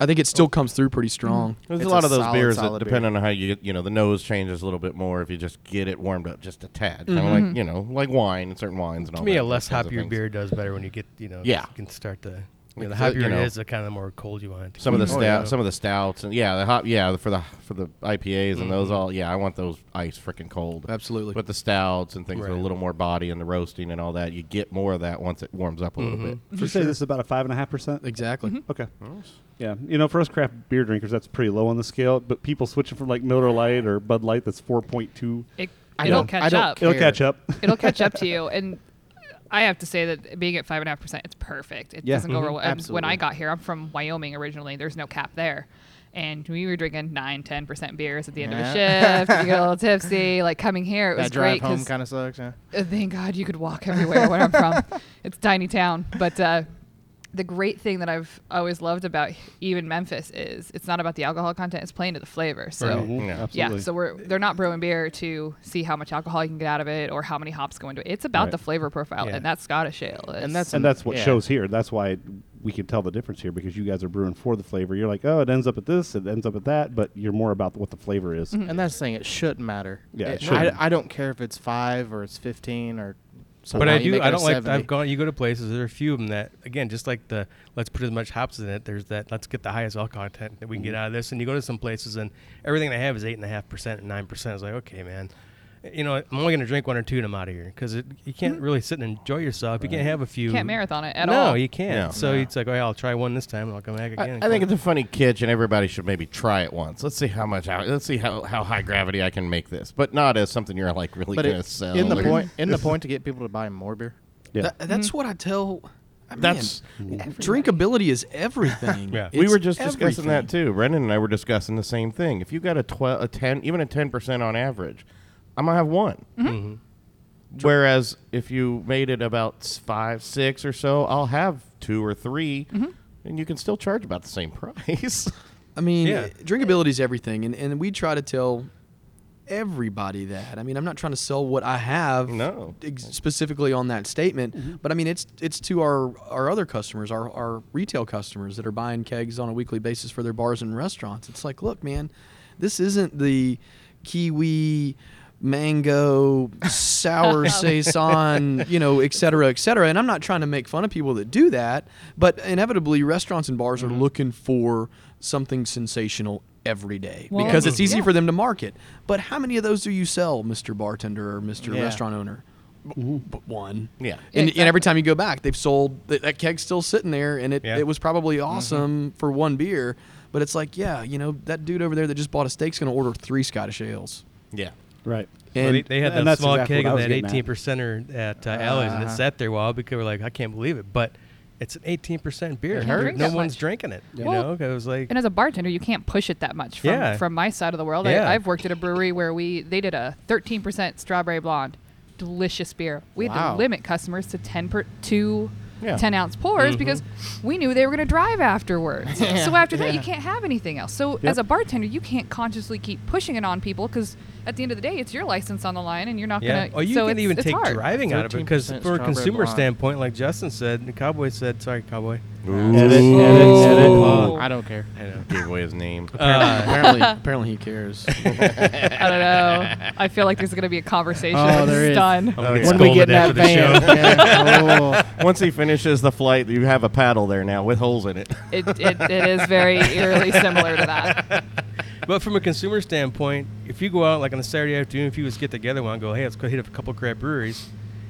I think it still comes through pretty strong. There's It's a lot a of those solid, beers that, solid beer. on how you get, you know, the nose changes a little bit more if you just get it warmed up just a tad. Kind of Mm-hmm. like, you know, like wine and certain wines and all To me, that. a less kinds of hoppier beer does better when you get, you know, Yeah. you can start to, you know, the Like, so, you know, it is, the kind of more cold you want it to Some of the be. Oh, stout, yeah. some of the stouts, and yeah, the hop, yeah, for the for the IPAs and those Mhm. all, yeah, I want those ice freaking cold. Absolutely. But the stouts and things with a little more body and the roasting and all that, you get more of that once it warms up a little bit. Would you say this is about a five and a half percent? exactly. Okay. Yeah, you know, for us craft beer drinkers, that's pretty low on the scale. But people switching from like Miller Lite or Bud Light, that's four point two. It, I it'll don't- catch up. It'll catch up. it'll catch up to you. And I have to say that being at five and a half percent, it's perfect. It Yeah. doesn't go Mhm. over. well. When I got here, I'm from Wyoming originally. There's no cap there. And we were drinking nine, ten percent beers at the end of a Yeah. shift. you get a little <laughs> tipsy. Like coming here, it was that drive great home kind of sucks. Yeah. uh, thank God you could walk everywhere where I'm from. <laughs> It's a tiny town, but uh, the great thing that I've always loved about even Memphis is it's not about the alcohol content; it's playing to the flavor. So. Right. Mhm, Yeah. Yeah, so we're they're not brewing beer to see how much alcohol you can get out of it or how many hops go into it. It's about Right. the flavor profile, Yeah. and that's Scottish ale. It's- And that's and that's what Yeah. shows here. That's why we can tell the difference here because you guys are brewing for the flavor. You're like, oh, it ends up at this, it ends up at that, but you're more about what the flavor is. Mm-hmm. And that's the thing. It shouldn't matter. Yeah, it It- shouldn't. I, I don't care if it's five or it's fifteen or. But I do. I don't like. 70. I've gone. You go to places. There are a few of them that, again, just like the let's put as much hops in it. There's that. Let's get the highest alcohol content that we can get out of this. And you go to some places and everything they have is eight and a half percent and nine percent. It's like, okay, man. You know, I'm only going to drink one or two and I'm out of here because you can't hmm. really sit and enjoy yourself. You can't have a few. you can't marathon it at no, all. No, you can't. Yeah. So No. it's like, oh, yeah, I'll try one this time and I'll come back again. I think it's a funny kitsch, and everybody should maybe try it once. Let's see how much. Let's see how, how high gravity I can make this, but not as something you're like really gonna sell. in the or- point, in the <laughs> point to get people to buy more beer. Yeah. That, that's mm-hmm. what I tell. man, That's drinkability is everything. <laughs> Yeah. we were just discussing that too. Brendan and I were discussing the same thing. If you got a twelve, a ten, even a ten percent on average, I'm gonna have one. Mm-hmm. mm-hmm. Whereas if you made it about five, six or so, I'll have two or 3 mm-hmm. and you can still charge about the same <laughs> price. I mean, Yeah. drinkability is everything, and, and we try to tell everybody that. I mean, I'm not trying to sell what I have No. ex- specifically on that statement, mm-hmm. but I mean, it's it's to our our other customers, our our retail customers that are buying kegs on a weekly basis for their bars and restaurants. It's like, look, man, this isn't the kiwi mango sour <laughs> saison you know et cetera et cetera and i'm not trying to make fun of people that do that but inevitably restaurants and bars are mm-hmm. looking for something sensational every day Well, because it's easy yeah. for them to market but how many of those do you sell mr bartender or mr Yeah. restaurant owner but one yeah. and, Yeah, and every time you go back, they've sold that, keg's still sitting there, and it, Yeah. it was probably awesome mm-hmm. for one beer. But it's like, yeah, you know, that dude over there that just bought a steak's going to order three Scottish ales. Yeah. Right. Well, And they, they had and that small exactly keg what of that getting at. 18 percenter at uh, Alley's, and it Uh-huh. sat there a while because we're like, I can't believe it, but it's an 18 percent beer. Can't drink No that one's much. drinking it. You Well, know, 'Cause it was like, And as a bartender, you can't push it that much from, Yeah. from my side of the world. Yeah. I, I've worked at a brewery where we they did a 13% strawberry blonde, delicious beer. We had to limit customers to 10 per two Yeah. 10 ounce pours Mhm. because we knew they were going to drive afterwards. <laughs> so after that, you can't have anything else. So Yep. as a bartender, you can't consciously keep pushing it on people because at the end of the day, it's your license on the line, and you're not yeah. going to. Oh, you so can it's, even it's take hard. driving out of it because 13% for a consumer blonde. standpoint, like Justin said, the cowboy said, sorry, cowboy. Edit, edit, edit. Ooh. I don't care. I know. Gave away his name. Uh, apparently, apparently he cares. <laughs> I don't know. I feel like there's gonna be a conversation. Oh, when there it's is. done. I'm When we get that after van. yeah. Oh. <laughs> Once he finishes the flight, you have a paddle there now with holes in it. It, it, it is very eerily similar to that. <laughs> But from a consumer standpoint, if you go out like on a Saturday afternoon, if you just get together one, and go, hey, let's go hit up a couple craft breweries,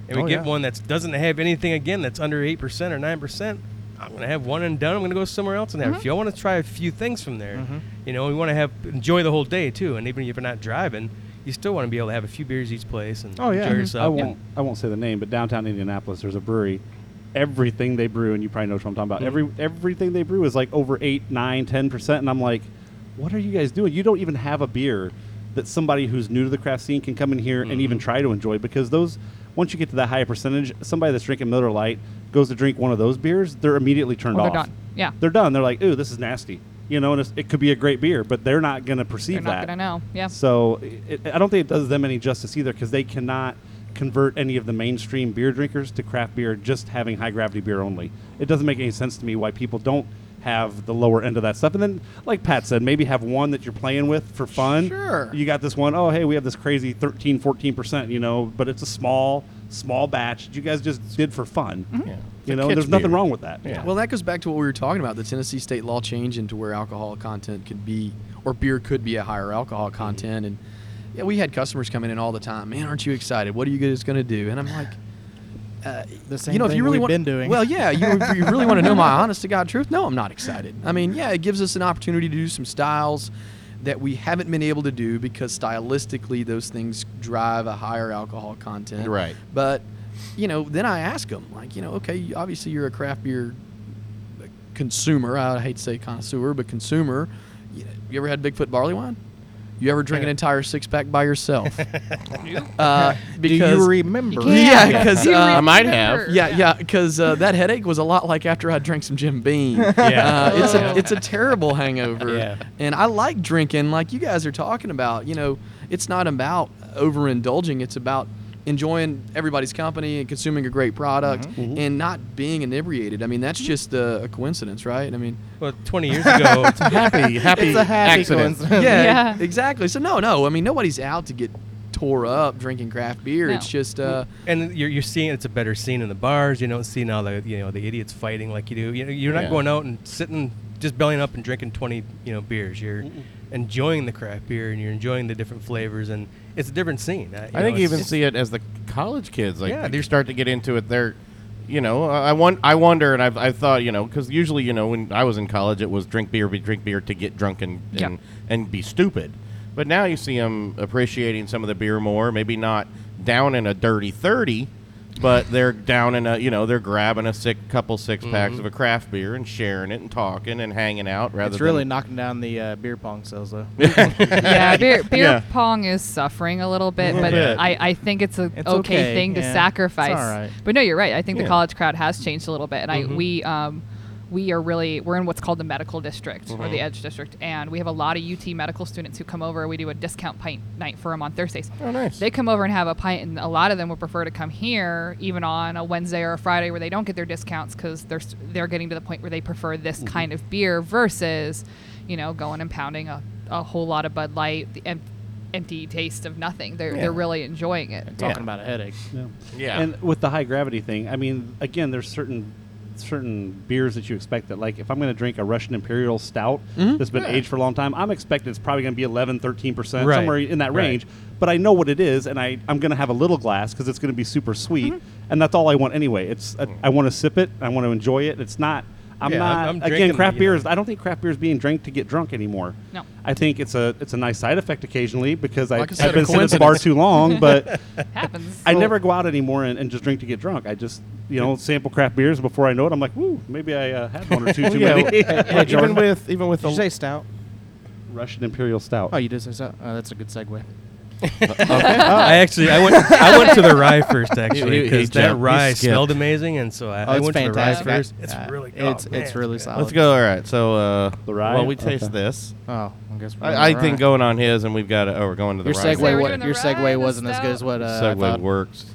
and we Oh, get yeah. one that doesn't have anything again that's under eight percent or nine percent. I'm gonna have one and done. I'm gonna go somewhere else and have. If you want to try a few things from there, you know, we want to have enjoy the whole day too. And even if you're not driving, you still want to be able to have a few beers each place and Oh yeah, enjoy yourself. I won't. I won't say the name, but downtown Indianapolis, there's a brewery. Everything they brew, and you probably know what I'm talking about. Mhm. Every everything they brew is like over eight, nine, ten percent, and I'm like, what are you guys doing? You don't even have a beer that somebody who's new to the craft scene can come in here and Mm-hmm. even try to enjoy because those. Once you get to that higher percentage, somebody that's drinking Miller Lite goes to drink one of those beers, they're immediately turned off. they're done. Yeah. They're done. They're like, ooh, this is nasty. You know, and it's, it could be a great beer, but they're not going to perceive that. They're not gonna know. Yeah. So it, I don't think it does them any justice either because they cannot convert any of the mainstream beer drinkers to craft beer just having high gravity beer only. It doesn't make any sense to me why people don't have the lower end of that stuff. And then, like Pat said, maybe have one that you're playing with for fun. Sure. You got this one, oh, hey, we have this crazy 13, 14%, you know, but it's a small, small batch that you guys just did for fun. Mm-hmm. Yeah. You It's know, kitsch there's nothing beer. wrong with that. Yeah. Well, that goes back to what we were talking about the Tennessee state law change into where alcohol content could be, or beer could be a higher alcohol Mm-hmm. content. And yeah, we had customers coming in all the time. Man, aren't you excited? What are you guys going to do? And I'm like, uh, The same you know, if you really we've want, been doing. Well, yeah, you, you really want to know my <laughs> honest to God truth. No, I'm not excited. I mean, yeah, it gives us an opportunity to do some styles that we haven't been able to do because stylistically those things drive a higher alcohol content. Right. But you know, then I ask them, like, you know, okay, obviously you're a craft beer consumer. I hate to say connoisseur, but consumer. You, you ever had Bigfoot barley wine? You ever drink an entire six pack by yourself? <laughs> uh, <laughs> Do you remember? You <laughs> Yeah, can't. 'cause, You uh, I might remember. have. yeah, yeah, because uh, that headache was a lot like after I drank some Jim Beam. Yeah. uh, it's Oh. a it's a terrible hangover. Yeah. And I like drinking, like you guys are talking about. You know, it's not about overindulging. It's about enjoying everybody's company and consuming a great product mm-hmm. Mm-hmm. and not being inebriated. I mean, that's mm-hmm. just a, a coincidence, right? I mean, Well, 20 years ago, <laughs> happy, happy, It's a happy accident. coincidence. yeah, Yeah. exactly. So no, no. I mean, nobody's out to get tore up drinking craft beer. No. It's just uh, and you're, you're seeing it's a better scene in the bars. You don't see all the you know the idiots fighting like you do. You know, you're not Yeah. going out and sitting just bellying up and drinking 20 you know beers. You're enjoying the craft beer and you're enjoying the different flavors and it's a different scene. Uh, I know, think you even see it as the college kids. Like, Yeah, they're- start to get into it. They're, you know, I want, I wonder, and I've, I've thought, you know, because usually, you know, when I was in college, it was drink beer, be drink beer to get drunk and Yeah. and, and be stupid. But now you see them appreciating some of the beer more. Maybe not down in a dirty thirty, but they're down in a, you know, they're grabbing a sick couple six packs Mm-hmm. of a craft beer and sharing it and talking and hanging out rather It's than really knocking down the uh, beer pong sales, though. <laughs> yeah, beer, beer Yeah. pong is suffering a little bit, Little but bit. I, I think it's a It's okay, okay, thing to yeah. It's sacrifice. all right. But no, you're right. I think Yeah. the college crowd has changed a little bit, and Mhm. I we um we are really we're in what's called the medical district or Mm-hmm. the Edge district, and we have a lot of UT medical students who come over. We do a discount pint night for them on Thursdays. Oh, nice. They come over and have a pint, and a lot of them would prefer to come here, even on a Wednesday or a Friday where they don't get their discounts because they're they're getting to the point where they prefer this Mm-hmm. kind of beer versus, you know, going and pounding a, a whole lot of Bud Light, the em- empty taste of nothing. They're Yeah. they're really enjoying it. Talking Yeah. about a headache. Yeah. Yeah. And with the high gravity thing, I mean, again, there's certain certain beers that you expect that like if I'm going to drink a Russian Imperial Stout Mhm. that's been Yeah. aged for a long time, I'm expecting it's probably going to be 11, 13%, Right. somewhere in that Right. range. But I know what it is and I I'm going to have a little glass cuz it's going to be super sweet and that's all I want anyway. It's I, I want to sip it, I want to enjoy it. It's not I'm Yeah, not I'm- I'm again craft the, beer is I don't think craft beer is being drank to get drunk anymore. No. I think it's a it's a nice side effect occasionally because I, Like I said, I've a been sitting at the bar too long, <laughs> but Happens. I never go out anymore and, and just drink to get drunk. I just, you know, sample craft beers before I know it. I'm like, woo, maybe I uh, had one or two too <laughs> yeah, many. well, <laughs> even with even with Did the you say stout? Russian Imperial Stout. Oh, you did say stout. Uh, that's a good segue. <laughs> I actually I went I went to the rye first <laughs> actually He- he because that jumped. He rye skipped. smelled amazing and so I, Oh, I it's went fantastic. to the rye first. It's Uh, really it's- oh, it's really good. solid. Let's go. All right. So, uh, The rye? Well, we taste Okay. this. Oh, I guess we're I, I the think rye. going on his, and we've got. To, oh, we're going to the your rye. segue. we're wa- doing the your rye, segue the wasn't as good as what uh, I Segway thought. works.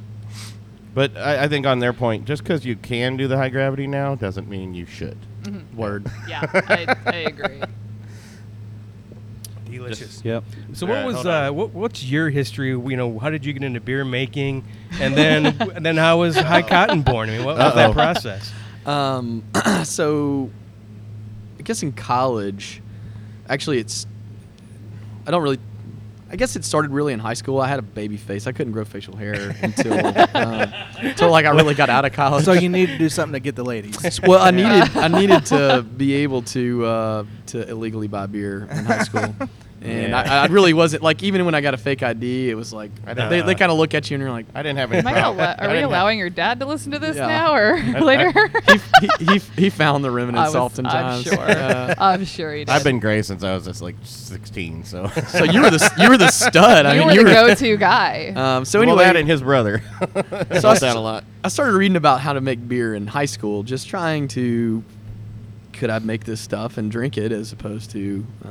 But I, I think on their point, just because you can do the high gravity now doesn't mean you should. Word. Yeah, I, I agree. Delicious. Yep. So Yeah, what was uh, what, what's your history? You know, how did you get into beer making, and then <laughs> and then how was High Cotton born? I mean, what was that process? Um, <clears throat> so I guess in college, actually, it's I don't really. I guess it started really in high school. I had a baby face. I couldn't grow facial hair <laughs> until um, until like I really got out of college. So you need to do something to get the ladies. <laughs> well, I needed I needed to be able to uh, to illegally buy beer in high school, and Yeah. I, I really wasn't like even when I got a fake ID, it was like I they, they kind of look at you and you're like, I didn't have any. Am I gonna problem. I are we didn't have- allowing your dad to listen to this Yeah. now or later? <laughs> he, he, he, he found the remnants was- I'm oftentimes. sure. Uh, <laughs> I'm sure he did. I've been gray since I was just like 16. So. so you were the you were the stud. I you mean, were you the were go-to guy. Um, so well, anyway, that and his brother. So I Helped st- out a lot. I started reading about how to make beer in high school, just trying to could I make this stuff and drink it as opposed to uh,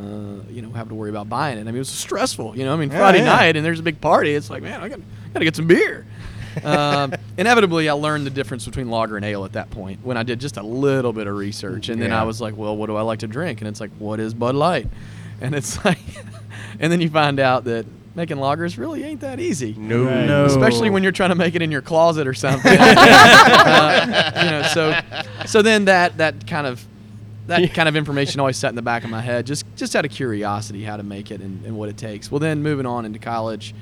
you know having to worry about buying it. I mean, it was stressful. You know, I mean, Yeah, Friday yeah. night and there's a big party. It's like, man, I got got to get some beer. <laughs> um, inevitably, I learned the difference between lager and ale at that point when I did just a little bit of research, and then Yeah. I was like, well, what do I like to drink? And it's like, what is Bud Light? And it's <laughs> like, and then you find out that making lagers really ain't that easy No. Right. No. especially when you're trying to make it in your closet or something. <laughs> Uh, you know, so so then that that kind of that kind of information always sat in the back of my head, just just out of curiosity how to make it and, and what it takes. Well, then moving on into college.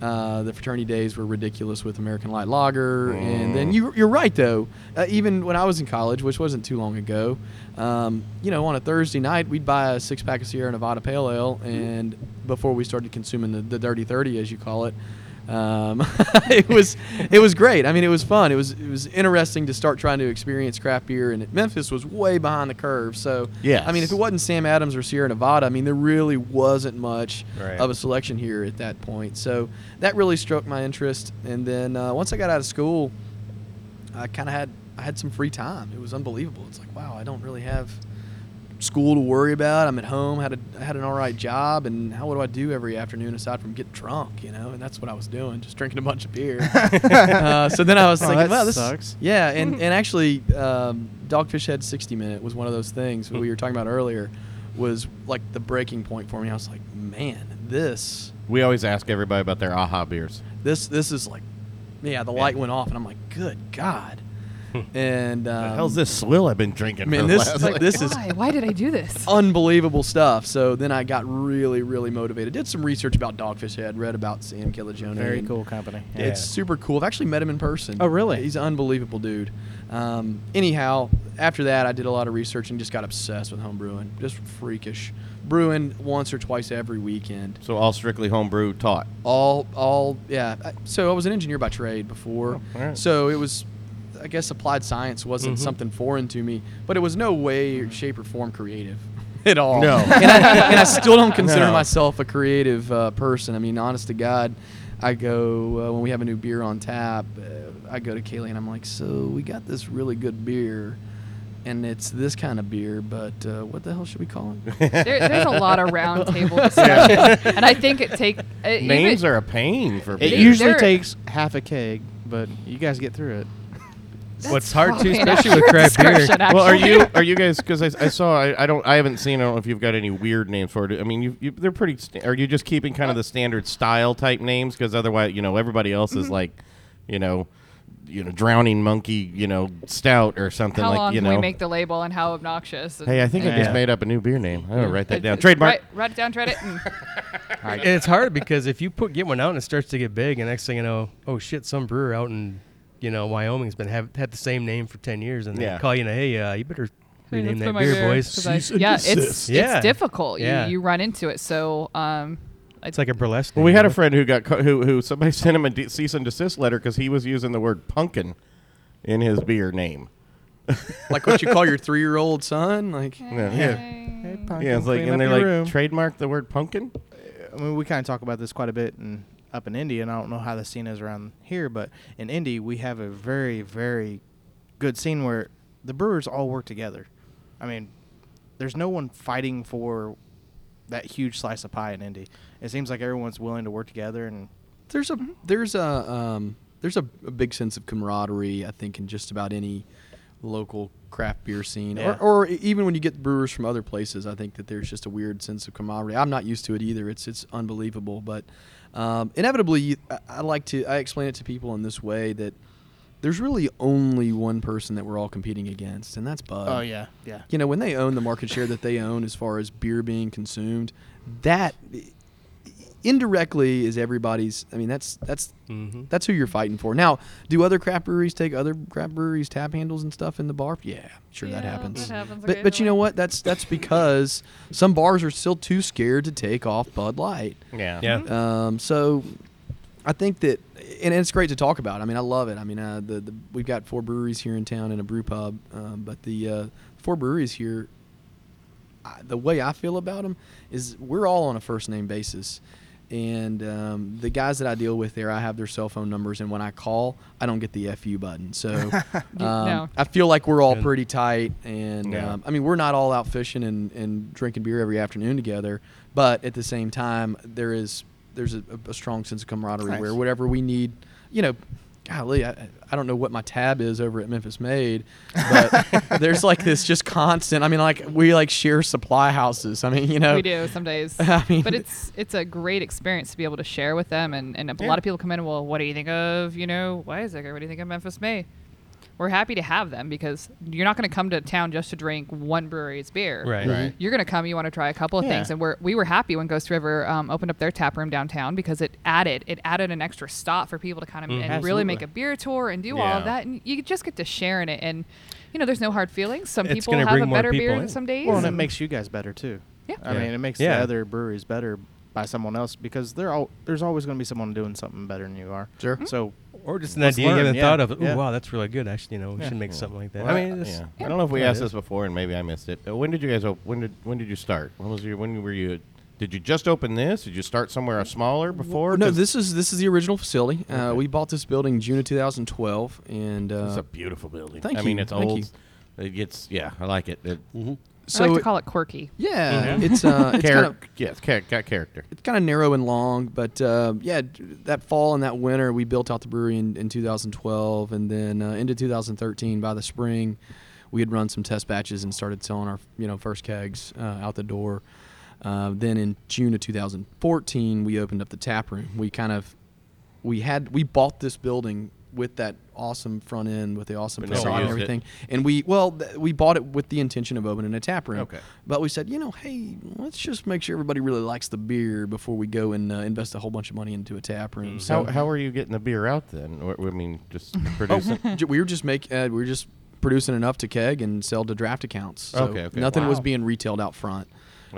Uh, the fraternity days were ridiculous with American Light Lager, and then you, you're right though. Uh, even when I was in college, which wasn't too long ago, um, you know, on a Thursday night we'd buy a six pack of Sierra Nevada Pale Ale, and before we started consuming the, the Dirty Thirty, as you call it, um, <laughs> it was it was great. I mean, it was fun. It was it was interesting to start trying to experience craft beer. And Memphis was way behind the curve. So yeah, I mean, if it wasn't Sam Adams or Sierra Nevada, I mean, there really wasn't much Right. of a selection here at that point. So that really struck my interest. And then uh, once I got out of school, I kind of had I had some free time. It was unbelievable. It's like wow, I don't really have school to worry about. I'm at home. had a I had an all right job, and how what do I do every afternoon aside from get drunk? You know, and that's what I was doing, just drinking a bunch of beer. <laughs> uh, so then I was Oh, thinking, that well, this sucks. Yeah, and <laughs> and actually, um, Dogfish Head 60 Minute was one of those things we were talking about earlier. Was like the breaking point for me. I was like, man, this We always ask everybody about their aha beers. this this is like, yeah. The light went off, and I'm like, good God. <laughs> and um, the hell's this swill I've been drinking? man, for the this last, is like like- this is Why? Why did I do this? unbelievable stuff. So then I got really, really motivated. Did some research about Dogfish Head. Read about Sam Calagione. Very cool company. It's super cool. I've actually met him in person. Oh, really? He's an unbelievable dude. Um, anyhow, after that, I did a lot of research and just got obsessed with home brewing. Just freakish. Brewing once or twice every weekend. So all strictly homebrew taught. All, all, yeah. I- So I was an engineer by trade before. Oh, all right. So it was, I guess, applied science wasn't Mhm. something foreign to me, but it was no way, shape, or form creative <laughs> at all. No. and, I, and I still don't <laughs> consider No. myself a creative uh, person. I mean, honest to God, I go uh, when we have a new beer on tap. Uh, I go to Cayleigh and I'm like, so we got this really good beer. And it's this kind of beer, but uh, what the hell should we call it? <laughs> There, there's a lot of round table discussion, and I think it takes uh, even- Names are a pain for people. It beer. usually takes half a keg, but you guys get through it. What's hard to, especially with craft beer. description, well, are you <laughs> are you guys? Because I, I saw I, I don't I haven't seen I don't know if you've got any weird names for it. I mean, you, you they're pretty. Sta- are you just keeping kind of the standard style type names? Because otherwise, you know, everybody else Mm-hmm. is like, you know, you know, drowning monkey, you know, stout or something How like long you can know. we make the label and how obnoxious? and- hey, I think I Yeah. just made up a new beer name. I'm gonna write that Uh, down. Trademark. Write, write it down, trade it. And And it's hard because if you put get one out and it starts to get big, and next thing you know, oh shit, some brewer out in you know Wyoming's been have had the same name for ten years, and Yeah. they call you and hey, uh, you better Hey, rename that's that beer, beer, boys. 'cause I- yeah, it's Yeah. it's difficult. Yeah. You you run into it. So um, It's like a burlesque. Well, we name, had a friend who got co- who who somebody <laughs> sent him a de- cease and desist letter because he was using the word pumpkin in his beer name. <laughs> like what you call your three-year-old son? Like, Yeah, yeah. Hey, Yeah, it's like, and they're like, trademark the word pumpkin. I mean, we kind of talk about this quite a bit in, up in Indy, and I don't know how the scene is around here, but in Indy, we have a very, very good scene where the brewers all work together. I mean, there's no one fighting for that huge slice of pie in Indy. It seems like everyone's willing to work together, and there's a there's a um, there's a, a big sense of camaraderie. I think in just about any local craft beer scene, Yeah. or, or even when you get brewers from other places, I think that there's just a weird sense of camaraderie. I'm not used to it either. It's it's unbelievable, but um, inevitably, you, I, I like to I explain it to people in this way that there's really only one person that we're all competing against, and that's Bud. Oh yeah, yeah. You know, when they own the market share that they own as far as beer being consumed, that indirectly is everybody's. I mean, that's that's Mm-hmm. that's who you're fighting for. Now, do other craft breweries take other craft breweries tap handles and stuff in the bar? Yeah, sure that happens. that happens But but you know what? That's that's because some bars are still too scared to take off Bud Light. Yeah. Yeah. Um, so I think that, and it's great to talk about. I mean, I love it. I mean, uh, the, the we've got four breweries here in town and a brew pub, um, but the uh, four breweries here, I, the way I feel about them is we're all on a first name basis. And um, the guys that I deal with there, I have their cell phone numbers, and when I call, I don't get the FU button. So <laughs> um, No. I feel like we're all Good. pretty tight. And Yeah. um, I mean, we're not all out fishing and, and drinking beer every afternoon together, but at the same time, there is there's a, a strong sense of camaraderie Nice. where whatever we need, you know, golly, I, I don't know what my tab is over at Memphis Made, but <laughs> there's like this just constant. I mean, like we like share supply houses. I mean, you know, we do some days. <laughs> I mean- but it's it's a great experience to be able to share with them, and, and a Yeah. lot of people come in. Well, what do you think of you know Wiseacre? What do you think of Memphis Made? We're happy to have them because you're not going to come to town just to drink one brewery's beer. Right. Right. You're going to come. You want to try a couple of Yeah. things, and we're we were happy when Ghost River um, opened up their tap room downtown because it added it added an extra stop for people to kind of Mm. and really make a beer tour and do all of that, and you just get to share in it. And you know, there's no hard feelings. Some It's people have a better beer in. some days. Well, and it makes you guys better too. Yeah. I Yeah. mean, it makes Yeah. the other breweries better by someone else because they're all there's always going to be someone doing something better than you are. Sure. So Or just an Let's idea you learn, haven't yeah, thought of. Ooh, yeah. wow, that's really good. Actually, you know, we Yeah. should make Yeah. something like that. Well, I mean, it's, yeah. Yeah. I don't know if we Yeah, asked this before, and maybe I missed it. Uh, when did you guys? Op- when did when did you start? When was your? When were you? Did you just open this? Did you start somewhere smaller before? No, this is this is the original facility. Uh, we bought this building June of 2012, and uh, It's a beautiful building. thank I mean, it's thank old. you. It gets yeah, I like it. it so I like to call it quirky. yeah, it's uh, <laughs> it's char- kind of yeah, it's char- got character. it's kind of narrow and long, but uh, yeah, d- that fall and that winter, we built out the brewery in, in 2012, and then uh, into 2013. By the spring, we had run some test batches and started selling our you know first kegs uh, out the door. Uh, then in June of 2014, we opened up the tap room. We kind of we had we bought this building with that awesome front end with the awesome But never facade and used it. everything. And we well th- we bought it with the intention of opening a tap room. Okay. But we said, you know, hey, let's just make sure everybody really likes the beer before we go and uh, invest a whole bunch of money into a tap room. So So how, how are you getting the beer out then? Or, I mean, just <laughs> producing. <laughs> j- we were just make uh, we were just producing enough to keg and sell to draft accounts. So Okay, okay. Nothing was Wow. being retailed out front.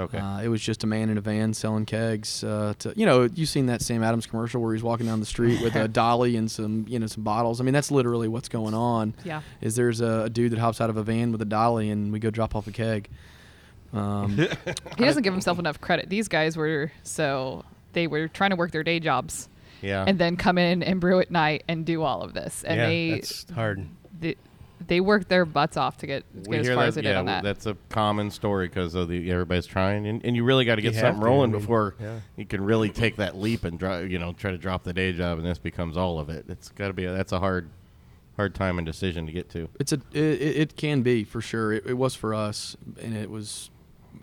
Okay. Uh, it was just a man in a van selling kegs. Uh, to you know, you've seen that Sam Adams commercial where he's walking down the street with a <laughs> dolly and some you know some bottles. I mean, that's literally what's going on. Yeah. Is there's a, a dude that hops out of a van with a dolly and we go drop off a keg. Um, <laughs> He doesn't give himself enough credit. These guys were so they were trying to work their day jobs yeah. and then come in and brew at night and do all of this. And yeah, they, that's hard. they they worked their butts off to get, to get as far that, as they yeah, did on that. that's a common story because of the everybody's trying, and, and you really got to get something have to, rolling I mean, before yeah. you can really take that leap and dri you know try to drop the day job, and this becomes all of it. It's got to be a, that's a hard, hard time and decision to get to. It's a it, it it can be for sure. It, it was for us, and it was,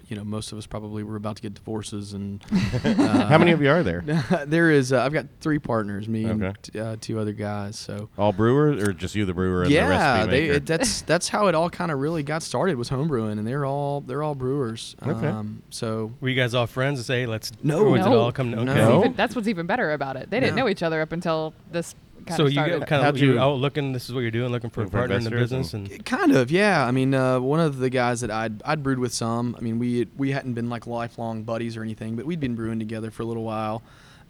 you know, most of us probably were about to get divorces. And <laughs> uh, How many of you are there? <laughs> there is. Uh, I've got three partners, me Okay. and t- uh, two other guys. So All brewers, or just you, the brewer, and the yeah, recipe they it, that's that's how it all kind of really got started was homebrewing, and they're all they're all brewers. Okay. Um, so Were you guys all friends and say, let's. No. or it No. all come to, okay. No. That's even- that's what's even better about it. They didn't No. know each other up until this kind So of you started. kind of you you- out looking. This is what you're doing, looking for a Looking for partner in the business, and- and Kind of, yeah. I mean, uh, one of the guys that I'd I'd brewed with some. I mean, we we hadn't been like lifelong buddies or anything, but we'd been brewing together for a little while.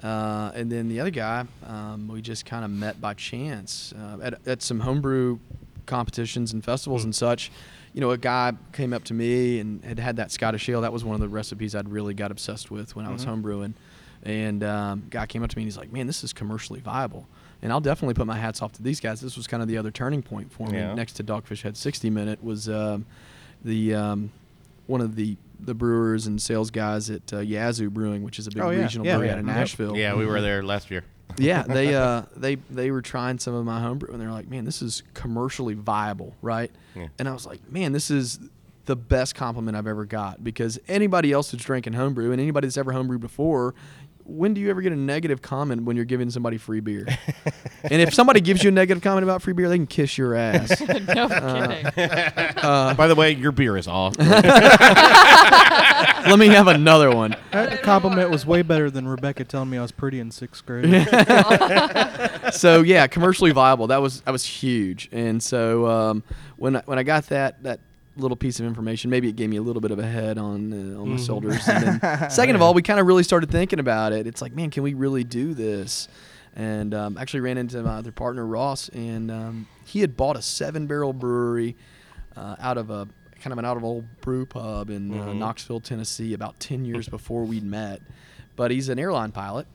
Uh, and then the other guy, um, we just kind of met by chance uh, at at some homebrew competitions and festivals and such. You know, a guy came up to me and had had that Scottish ale. That was one of the recipes I'd really got obsessed with when I was homebrewing. And um, guy came up to me and he's like, "Man, this is commercially viable." And I'll definitely put my hats off to these guys. This was kind of the other turning point for me. Yeah. Next to Dogfish Head 60 Minute was um, the um, one of the the brewers and sales guys at uh, Yazoo Brewing, which is a big Oh, yeah. regional Yeah, brewery out of Nashville. yeah, we were there last year. <laughs> yeah, they uh, <laughs> they they were trying some of my homebrew, and they're like, "Man, this is commercially viable, right?" And I was like, "Man, this is the best compliment I've ever got." Because anybody else that's drinking homebrew, and anybody that's ever homebrewed before, when do you ever get a negative comment when you're giving somebody free beer? <laughs> and if somebody gives you a negative comment about free beer, they can kiss your ass. <laughs> no kidding. <laughs> By the way, your beer is off. Let me have another one. That compliment was way better than Rebecca telling me I was pretty in sixth grade. so yeah, commercially viable. That was that was huge. And so um, when I, when I got that that little piece of information, maybe it gave me a little bit of a head on uh, on my shoulders. And then <laughs> second of all, we kind of really started thinking about it. It's like, man, can we really do this? And um, actually ran into my other partner Ross, and um, he had bought a seven barrel brewery uh, out of a kind of an out of old brew pub in uh, Knoxville, Tennessee, about ten years before we'd met. But he's an airline pilot,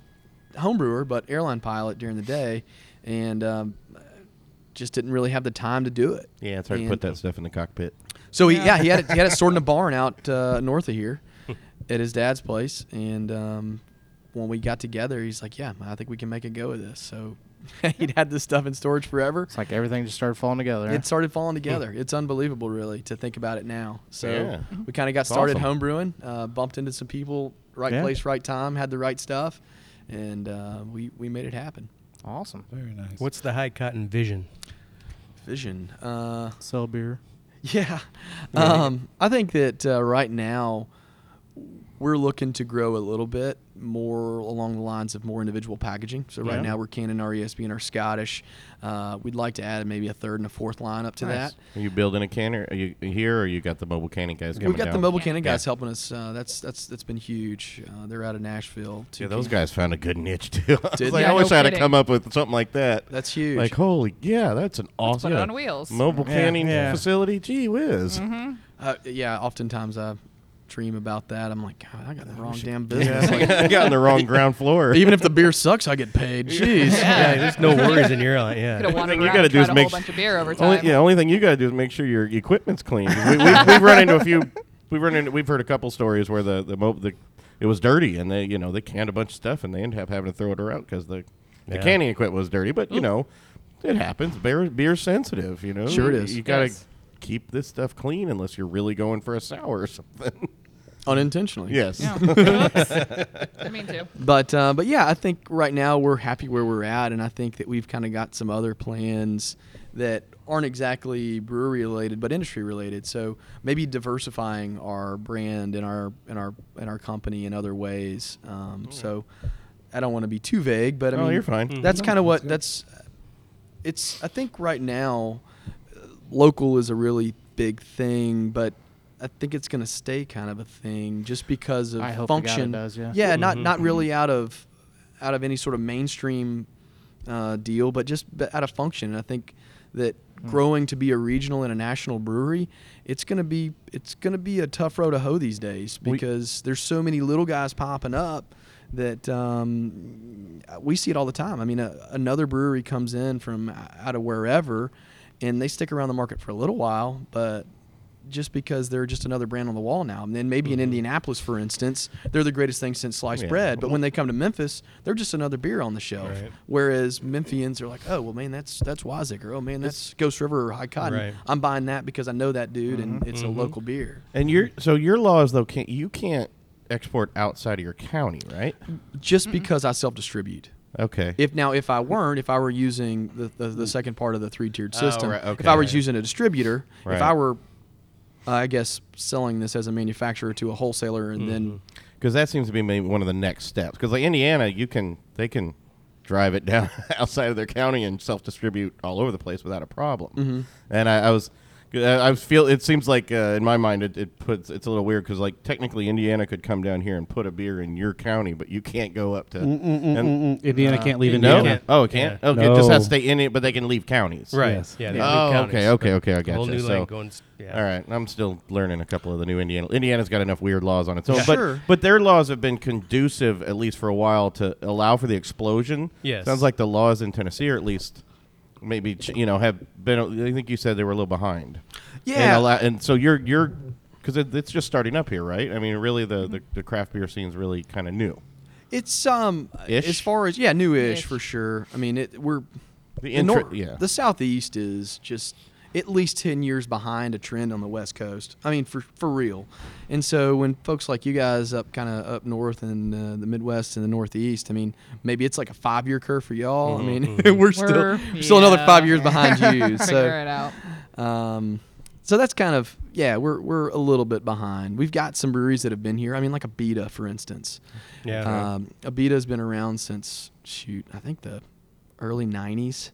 home brewer, but airline pilot during the day, and um, just didn't really have the time to do it. yeah, it's hard to put that stuff in the cockpit. So he, yeah, he had it, he had it stored in a <laughs> barn out uh, north of here, at his dad's place. And um, when we got together, he's like, "Yeah, I think we can make a go of this." So <laughs> he'd had this stuff in storage forever. it's like everything just started falling together. It started falling together. It's unbelievable, really, to think about it now. So Yeah. we kind of got started awesome. home brewing, uh, bumped into some people, right Yeah. place, right time, had the right stuff, and uh, we we made it happen. awesome. Very nice. What's the high cotton vision? Vision. Uh, Sell beer. Yeah. Um, I think that uh, right now we're looking to grow a little bit more along the lines of more individual packaging. So right Yeah. now we're canning our ESB and our Scottish. Uh, we'd like to add maybe a third and a fourth line up to Nice. that. Are you building a canner? Are you here, or you got the mobile canning guys coming We've got down? the mobile canning guys Yeah. helping us. Uh, that's that's that's been huge. Uh, they're out of Nashville. Yeah, those keep- guys found a good niche too. <laughs> I, Did like, they? I wish no I had to come up with something like that. That's huge. Like, holy, yeah, that's an awesome put it on wheels. mobile Yeah, canning yeah. facility. Gee whiz. uh, yeah, oftentimes I dream about that. I'm like, God, I got the wrong damn Yeah, business. <laughs> Like, I got on the wrong ground floor. <laughs> even if the beer sucks, I get paid. Jeez. Yeah, there's no worries in your line. Could Yeah. have wandered thing you around gotta and do is tried a make whole bunch of beer over only, time. yeah, only thing you got to do is make sure your equipment's clean. <laughs> we, we, we've run into a few. We've run into. We've heard a couple stories where the the, mo- the it was dirty and they you know they canned a bunch of stuff and they ended up having to throw it out because the the Yeah. canning equipment was dirty. But you know, it happens. Beer beer's sensitive. You know, Sure it is. You gotta Yes. keep this stuff clean unless you're really going for a sour or something. Unintentionally. yes. Yeah. <laughs> Oops. I mean to. But uh, but yeah, I think right now we're happy where we're at, and I think that we've kind of got some other plans that aren't exactly brewery related, but industry related. So maybe diversifying our brand and our and our and our company in other ways. Um, so I don't want to be too vague, but I Oh, mean you're fine. That's kind of what that's. It's I think right now, uh, local is a really big thing, but. I think it's going to stay kind of a thing just because of I hope to God it function. does, yeah. Yeah, not Mhm, not really out of out of any sort of mainstream uh, deal, but just b- out of function. And I think that growing to be a regional and a national brewery, it's gonna be it's gonna be a tough road to hoe these days We- because there's so many little guys popping up that um, we see it all the time. I mean, a, another brewery comes in from out of wherever, and they stick around the market for a little while, but just because they're just another brand on the wall now. And then maybe in mm-hmm. Indianapolis, for instance, they're the greatest thing since sliced Yeah. bread. But when they come to Memphis, they're just another beer on the shelf. Right. Whereas Memphians are like, oh well, man, that's that's Wiseacre. Oh man, that's Ghost River or High Cotton. Right. I'm buying that because I know that dude, and mm-hmm. it's a mm-hmm. local beer. And your so your laws though can't you can't export outside of your county, right? Just because I self distribute. Okay. If now, if I weren't, if I were using the, the, the second part of the three tiered Oh, system, right, okay, if I was using a distributor, if I were, uh, I guess, selling this as a manufacturer to a wholesaler, and then because that seems to be maybe one of the next steps. Because like Indiana, you can they can drive it <laughs> down outside of their county and self distribute all over the place without a problem. Mm-hmm. And I, I was. I feel. It seems like uh, in my mind it, it puts it's a little weird because like technically Indiana could come down here and put a beer in your county, but you can't go up to. Mm, mm, mm, and- Mm-mm-mm-mm. Indiana can't leave no, Indiana. oh, it can't. Yeah. Okay, it just has to stay in it, but they can leave counties. Right. Yes. Yeah. they Yeah. Oh, counties, okay, okay, but okay, I a gotcha. Whole new So- lane going. s- Yeah. All right, I'm still learning a couple of the new Indiana. Indiana's got enough weird laws on its own, Yeah. but Sure. but their laws have been conducive at least for a while to allow for the explosion. Yes. sounds like the laws in Tennessee, are at least maybe you know have been. I think you said they were a little behind. Yeah. and, allow, and so you're you're because it, it's just starting up here, right? I mean, really the the, the craft beer scene's really kind of new. It's um Ish? as far as yeah, newish Ish. for sure. I mean, it we're The the, intra- nor- yeah. the southeast is just at least 10 years behind a trend on the west coast i mean for for real and so when folks like you guys up kind of up north and uh, the midwest and the northeast i mean maybe it's like a five year curve for y'all i mean <laughs> we're still We're- still another five years behind you <laughs> Figure so it out. um, so that's kind of yeah, we're we're a little bit behind. We've got some breweries that have been here. I mean, like Abita, for instance. Yeah. Um, Abita's been around since shoot, I think the early '90s.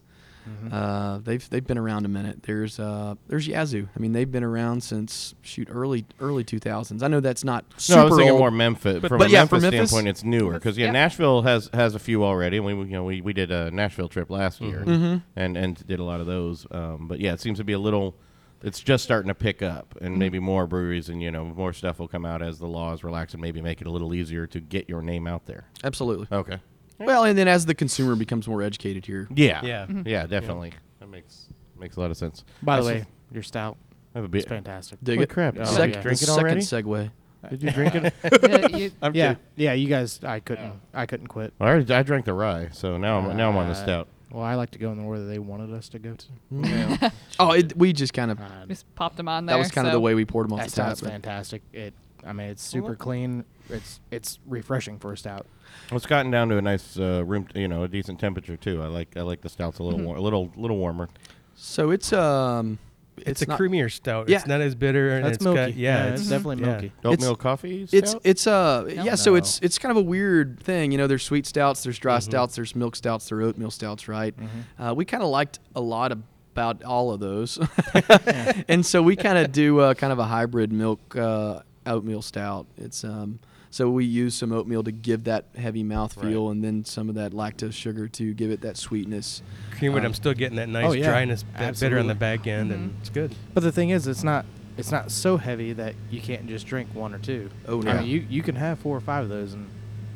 Mm-hmm. Uh, they've they've been around a minute. There's uh, there's Yazoo. I mean, they've been around since shoot early early 2000s. I know that's not super No, I was thinking old. more Memphis. From but a yeah, Memphis, Memphis- standpoint, it's newer because yeah, Yep. Nashville has has a few already. And we you know we, we did a Nashville trip last year Mhm. and and did a lot of those. Um, but yeah, it seems to be a little. It's just starting to pick up, Mm-hmm. and maybe more breweries and you know more stuff will come out as the laws relax and maybe make it a little easier to get your name out there. Absolutely. Okay. Well, and then as the consumer becomes more educated here, Yeah. Yeah. Mm-hmm. Yeah. Definitely. That makes makes a lot of sense. By the I way, s- your stout I have a is beer. fantastic. dig Holy it. crap! Did Oh, you Sec- yeah. drink it second already? segue. Did you drink it? <laughs> <laughs> Uh, you- I'm yeah, kidding. yeah. You guys, I couldn't, I couldn't quit. I, already, I drank the rye, so now I'm now I'm on the Uh, stout. Well, I like to go in the order they wanted us to go to. <laughs> Oh, it, we just kind of Uh, just popped them on there. that was kind of so- the way we poured them off that the top. stout's but- fantastic. It, I mean, it's super clean. It's it's refreshing for a stout. Well, it's gotten down to a nice uh, room, you know, a decent temperature too. I like I like the stouts a little Mm-hmm. war- a little little warmer. So it's um, it's, a creamier stout. Yeah. It's not as bitter. And That's it's milky. Got, yeah, Yeah, it's definitely yeah. milky. Oatmeal It's- coffee. It's stout? it's uh yeah so No. it's it's kind of a weird thing you know there's sweet stouts there's dry Mm-hmm. stouts there's milk stouts there's oatmeal stouts right Mm-hmm. uh, we kind of liked a lot about all of those <laughs> <laughs> and so we kind of do uh, kind of a hybrid milk uh, oatmeal stout it's um so we use some oatmeal to give that heavy mouthfeel and then some of that lactose sugar to give it that sweetness Cream, but Um, I'm still getting that nice oh, yeah. dryness, that bitter on the back end, Mm-hmm. and it's good. But the thing is, it's not it's not so heavy that you can't just drink one or two. Oh, I no. mean, you you can have four or five of those and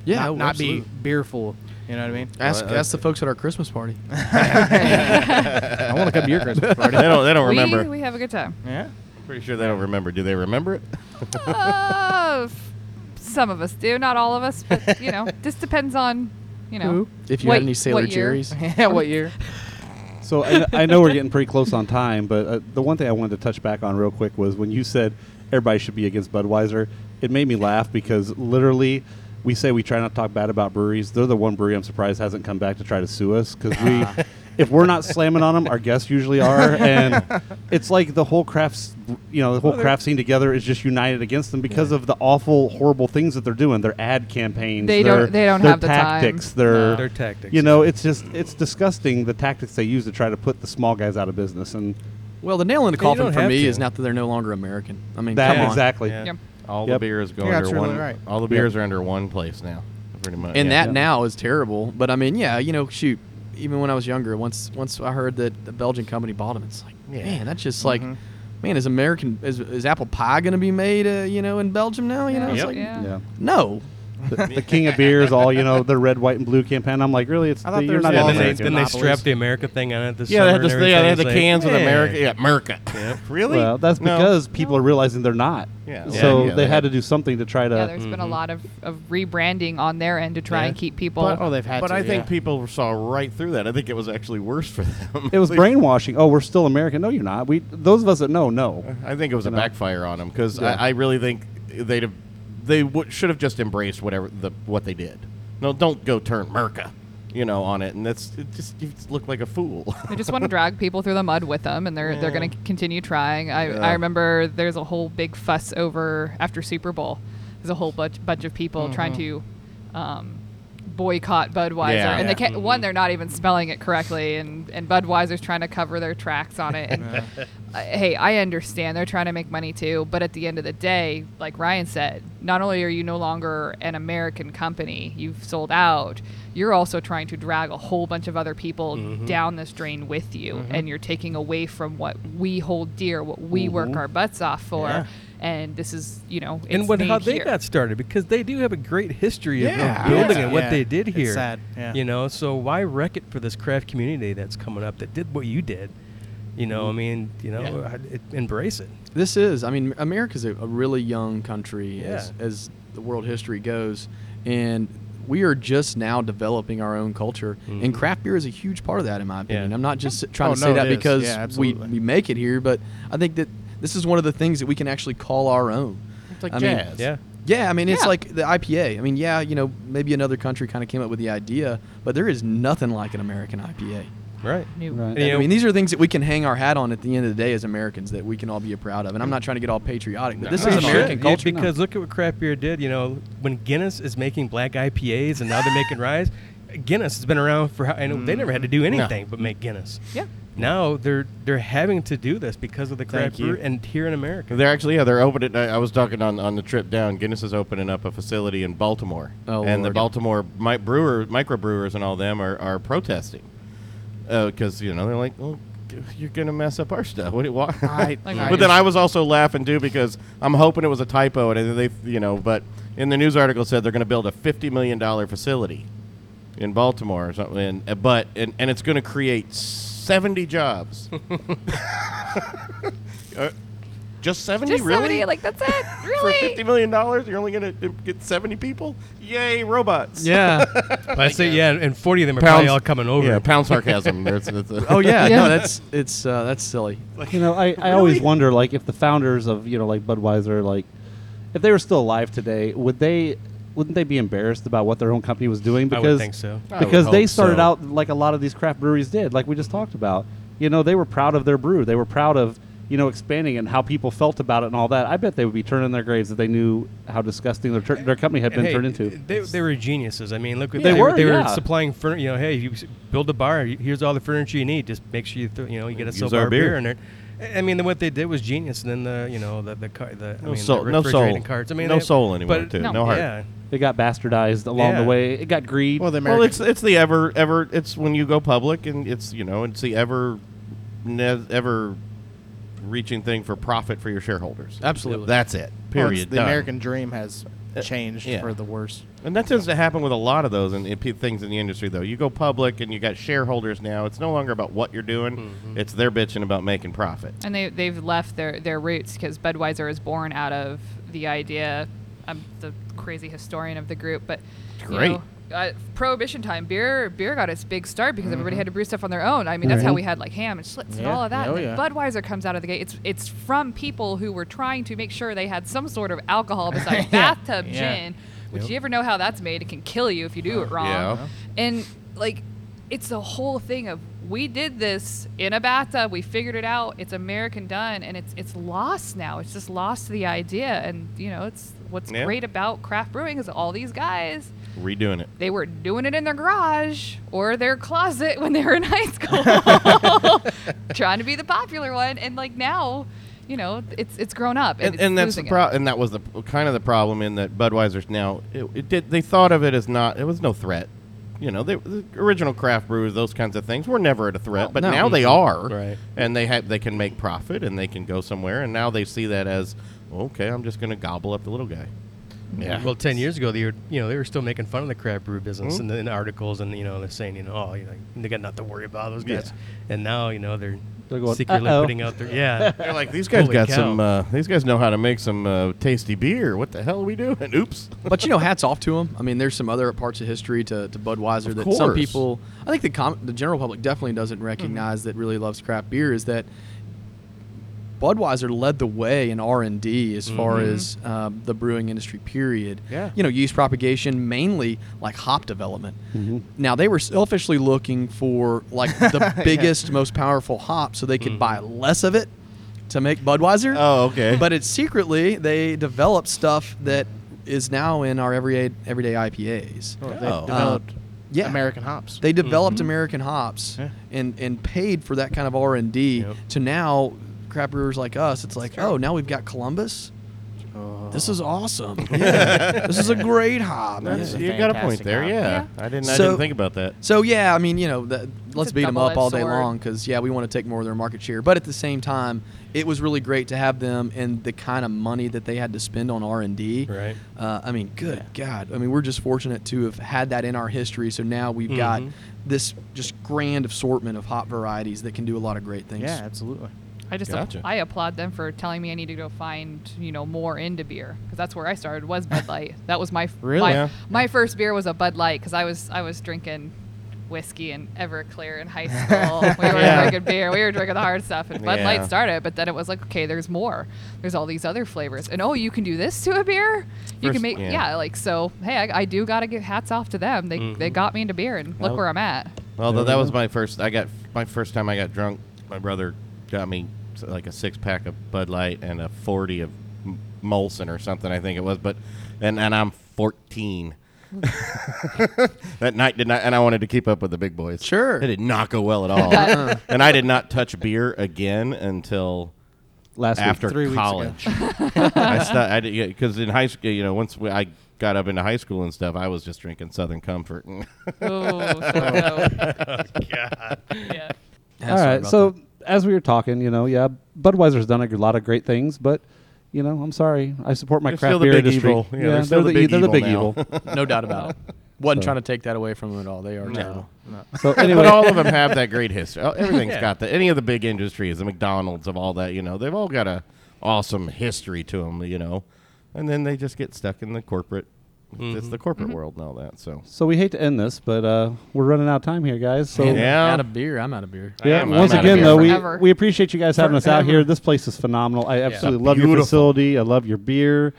yeah not, oh, not be absolutely. beer full. You know what I mean? ask, Well, uh, ask the folks at our christmas party <laughs> I want to come to your Christmas <laughs> party. they don't they don't we, remember. we have a good time. yeah. Pretty sure they don't remember. Do they remember it? Uh, some of us do, not all of us, but you know, <laughs> just depends on, you know. Who? if you what- had any sailor what year? cherries <laughs> yeah. What year? So I, I know we're getting pretty close on time, but uh, the one thing I wanted to touch back on real quick was when you said everybody should be against Budweiser. It made me laugh because literally, we say we try not to talk bad about breweries. They're the one brewery I'm surprised hasn't come back to try to sue us because we, <laughs> if we're not slamming on them, our guests usually are, and it's like the whole craft, you know, the whole craft scene together is just united against them because of the awful, horrible things that they're doing. Their ad campaigns, They Their- don't- they don't their have the time. tactics, Their Their tactics. you know, it's just it's disgusting the tactics they use to try to put the small guys out of business, and Well, the nail in the coffin for me to. is not that they're no longer American. I mean, that come on. exactly. Yeah. Yep. All the Yep. beers go You're under absolutely one. right. All the beers are under one place now, pretty much. And yeah. that now is terrible. But I mean, yeah, you know, shoot. Even when I was younger, once once I heard that the Belgian company bought them, it's like, Yeah. man, that's just like, Mhm. man, is American is, is apple pie going to be made, uh, you know, in Belgium now? You know, Yeah. it's Yep. like, Yeah. Yeah. no. The, the king of beers, all you know, the red, white, and blue campaign. I'm like, really? It's I thought the, you're was not a Yeah, all then they, American. then they strapped the America thing on it this Yeah, they summer had, the, and yeah, they had everything. the It's like, cans with yeah. America. Yeah, America. Really? Well, that's No. because people are realizing they're not. Yeah. So Yeah, they yeah. had to do something to try to. Yeah, there's been a mm-hmm. lot of, of rebranding on their end to try Yeah. and keep people. But, Oh, they've had but to, I think yeah. people saw right through that. I think it was actually worse for them. it was They- <laughs> brainwashing. Oh, we're still American. No, you're not. We those of us that know, no. I think it was a backfire on them because Yeah. I, I really think they'd have they w- should have just embraced whatever the what they did. No, don't go turn Merca, you know, on it, and that's it just you just look like a fool. They just want to drag people through the mud with them, and they're they're going to continue trying. I, Yeah. I remember there's a whole big fuss over after Super Bowl. There's a whole bunch bunch of people trying to um, boycott Budweiser, Yeah. and they can't. One, they're not even spelling it correctly, and and Budweiser's trying to cover their tracks on it. And uh, <laughs> hey, I understand they're trying to make money too, but at the end of the day, like Ryan said, not only are you no longer an American company, you've sold out. You're also trying to drag a whole bunch of other people down this drain with you, and you're taking away from what we hold dear, what we work our butts off for. Yeah. And this is, you know, and what how they here. got started because they do have a great history of- Yeah. of building Yeah. and what Yeah. they did It's here. sad, yeah. You know, so why wreck it for this craft community that's coming up that did what you did? You know, I mm-hmm. mean, you know, Yeah. I- it, embrace it. This is, I mean, America's a, a really young country as, Yeah. as the world history goes, and we are just now developing our own culture, and mm-hmm. craft beer is a huge part of that, in my opinion. Yeah. I'm not just oh, trying Oh, to say no, that because Yeah, we we make it here, but I think that this is one of the things that we can actually call our own. It's like I mean, jazz. Yeah. Yeah, I mean it's Yeah. like the IPA. I mean, yeah, you know, maybe another country kind of came up with the idea, but there is nothing like an American IPA. Right. Right. And, I mean, these are things that we can hang our hat on at the end of the day as Americans that we can all be proud of. And I'm not trying to get all patriotic, but this No, is you American should, culture. Because look at what craft beer did. You know, when Guinness is making black IPAs and now they're making rye, Guinness has been around for. how- I know they mm. never had to do anything but make Guinness. Yeah. Now they're they're having to do this because of the craft Thank brew and here in America. They're actually yeah they're opening. I I was talking on, on the trip down. Guinness is opening up a facility in Baltimore, Oh, and the Baltimore mi- brewer microbrewers and all them are, are protesting because you know they're like, well, you're gonna mess up our stuff. <laughs> What? do- Why? I- Like, <laughs> I but then I was also laughing too because I'm hoping it was a typo and they you know but in the news article said they're going to build a 50 million dollar facility in Baltimore or something, and, uh, but and, and it's going to create 70 jobs. <laughs> Uh, just 70, Just really? 70, like that's it. <laughs> For Really? fifty million dollars, you're only gonna uh, get seventy people. Yay, robots! yeah. <laughs> I say yeah, and forty of them are Pounds- probably all coming over. Yeah, pound sarcasm. There's- it's a- Oh yeah. Yeah. No, that's it's uh, that's silly. You know, I, I always wonder, like, if the founders of, you know, like Budweiser, like, if they were still alive today, would they, wouldn't they be embarrassed about what their own company was doing? I Because would think so. I would because they started so. out like a lot of these craft breweries did, like we just talked about. You know, they were proud of their brew. They were proud of, you know, expanding and how people felt about it and all that. I bet they would be turning their graves if they knew how disgusting their, tur- their company had And been hey, turned into. They, they were geniuses. I mean, look what They they, were, They yeah. were supplying furniture. You know, hey, you build a bar. Here's all the furniture you need. Just make sure you, th- you know, you get a Use silver beer. beer. in there. I mean, what they did was genius. And then the, you know, the the car, the I No mean, soul- the no soul. carts. I mean, No they- soul anymore, but- too. No. No heart. Yeah. They got bastardized along Yeah. the way. It got greed. Well, the American. Well, it's it's the ever ever. It's when you go public, and it's you know it's the ever ne- ever reaching thing for profit for your shareholders. Absolutely. That's it. well, Period. it's the Done. American dream has Uh, changed yeah. for the worse. And that tends to happen with a lot of those and, and pe- things in the industry, though. You go public and you got shareholders now. It's no longer about what you're doing. Mm-hmm. It's they're bitching about making profit. and they they've left their their roots because Budweiser is born out of the idea. I'm the crazy historian of the group, but you Great. know, uh, Prohibition time, beer beer got its big start because everybody had to brew stuff on their own. I mean, that's how we had like Hamm and schlitz and all of that. Oh, and yeah. Budweiser comes out of the gate. It's it's from people who were trying to make sure they had some sort of alcohol besides <laughs> Yeah. bathtub Yeah. gin, which you ever know how that's made? It can kill you if you do it wrong. Yeah. And like, it's the whole thing of we did this in a bathtub. We figured it out. It's American done, and it's it's lost now. It's just lost to the idea. And you know, it's what's Yeah. great about craft brewing is all these guys. Redoing it. They were doing it in their garage or their closet when they were in high school, <laughs> <laughs> trying to be the popular one. And like now, you know, it's it's grown up. And, And, it's and that's the losing it. pro- and that was the kind of the problem in that Budweiser's now it, it did they thought of it as not it was no threat. You know, they, the original craft brewers, those kinds of things, were never at a threat, Oh, but no. now they are, Right. And they have they can make profit and they can go somewhere, and now they see that as okay, I'm just going to gobble up the little guy. Yeah. Well, ten years ago, they were you know they were still making fun of the craft brew business Mhm. in, the, in articles, and you know they're saying you know oh you know they got nothing to worry about those Yeah. guys, and now you know they're They're going, secretly "Uh-oh." putting out their yeah. <laughs> They're like these guys Holy got cow. some. Uh, these guys know how to make some uh, tasty beer. What the hell are we doing? <laughs> Oops. but you know, hats off to them. I mean, there's some other parts of history to, to Budweiser Of that some people, I think the com- the general public definitely doesn't recognize that really loves craft beer is that Budweiser led the way in R and D as far Mhm. as um, the brewing industry. Period. Yeah. You know, yeast propagation, mainly like hop development. Mhm. Now they were selfishly looking for like the <laughs> <laughs> biggest, most powerful hop, so they could buy less of it to make Budweiser. Oh, okay. <laughs> But it's secretly they developed stuff that is now in our everyday everyday IPAs. Well, they Oh. developed yeah. American hops. They developed American hops Yeah. and and paid for that kind of R and D. Yep. To now, craft brewers like us, it's like, oh, now we've got Columbus. This is awesome. <laughs> Yeah. this is a great hop. That's, Yeah. you got a point fantastic there. hop. Yeah. I didn't. I didn't think about that. So yeah, I mean, you know, that, let's beat them up all day sword. long because yeah, we want to take more of their market share. But at the same time, it was really great to have them and the kind of money that they had to spend on R and D. Right. Uh, I mean, good God. I mean, we're just fortunate to have had that in our history. So now we've got Mhm. this just grand assortment of hop varieties that can do a lot of great things. Yeah, absolutely. I just Gotcha. I applaud them for telling me I need to go find you know more into beer because that's where I started was Bud <laughs> Light. that was my f- Really? my, Yeah. my first beer was a Bud Light because I was I was drinking whiskey and Everclear in high <laughs> school. we were Yeah. drinking beer. We were drinking the hard stuff, and Bud Yeah. Light started. But then it was like, okay, there's more. There's all these other flavors, and oh, you can do this to a beer. You First- can make yeah. yeah. like so. Hey, I, I do gotta give hats off to them. They Mm-hmm. they got me into beer, and look Well- where I'm at. Well, th- that was my first. I got my first time I got drunk. My brother got me s- like a six pack of Bud Light and a forty of Molson or something. I think it was, but and and I'm fourteen. <laughs> that night did not, and I wanted to keep up with the big boys. Sure. it did not go well at <laughs> all. Uh-uh. and I did not touch beer again until Last week. after Three weeks ago. college. <laughs> I stu- I did because in high school, you know, once we, I got up into high school and stuff, I was just drinking Southern Comfort. and- Oh, so no. Yeah. Yeah, All sorry right. about So that. As we were talking, you know, yeah, Budweiser's done a lot of great things, but you know, I'm sorry. I support my They're craft beer industry. evil. Yeah, they're still the the, big they're the big evil evil. <laughs> no doubt about it. <laughs> Wasn't So- trying to take that away from them at all. They are terrible. <laughs> so anyway, but all of them have that great history. Oh, Everything's got that. Any of the big industries, the McDonald's of all that, you know, they've all got a awesome history to them, you know, and then they just get stuck in the corporate. It's the corporate world and all that. So so we hate to end this, but uh, we're running out of time here, guys. So Man, Yeah. Out of beer. I'm out of beer. Yeah, am- once I'm out again though, we, forever. we appreciate you guys having us out here. This place is phenomenal. I absolutely love your facility. I love your beer.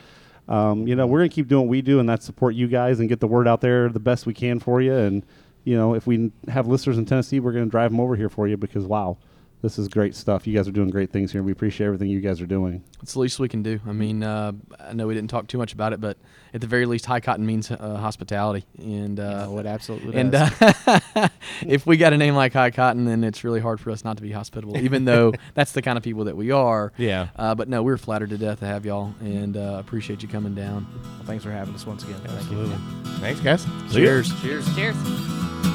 Um, you know, we're gonna keep doing what we do, and that support you guys and get the word out there the best we can for you. And you know, if we have listeners in Tennessee, we're gonna drive them over here for you because wow, this is great stuff. You guys are doing great things here. We appreciate everything you guys are doing. It's the least we can do. I mean, uh, I know we didn't talk too much about it, but at the very least, high cotton means uh, hospitality. And uh, Oh, it absolutely and does. uh, <laughs> if we got a name like High Cotton, then it's really hard for us not to be hospitable, even though <laughs> that's the kind of people that we are. Yeah. Uh, but no, we're flattered to death to have y'all, and uh, appreciate you coming down. Well, thanks for having us once again. Thank you. absolutely. Thanks, guys. Cheers. ya. Cheers. Cheers.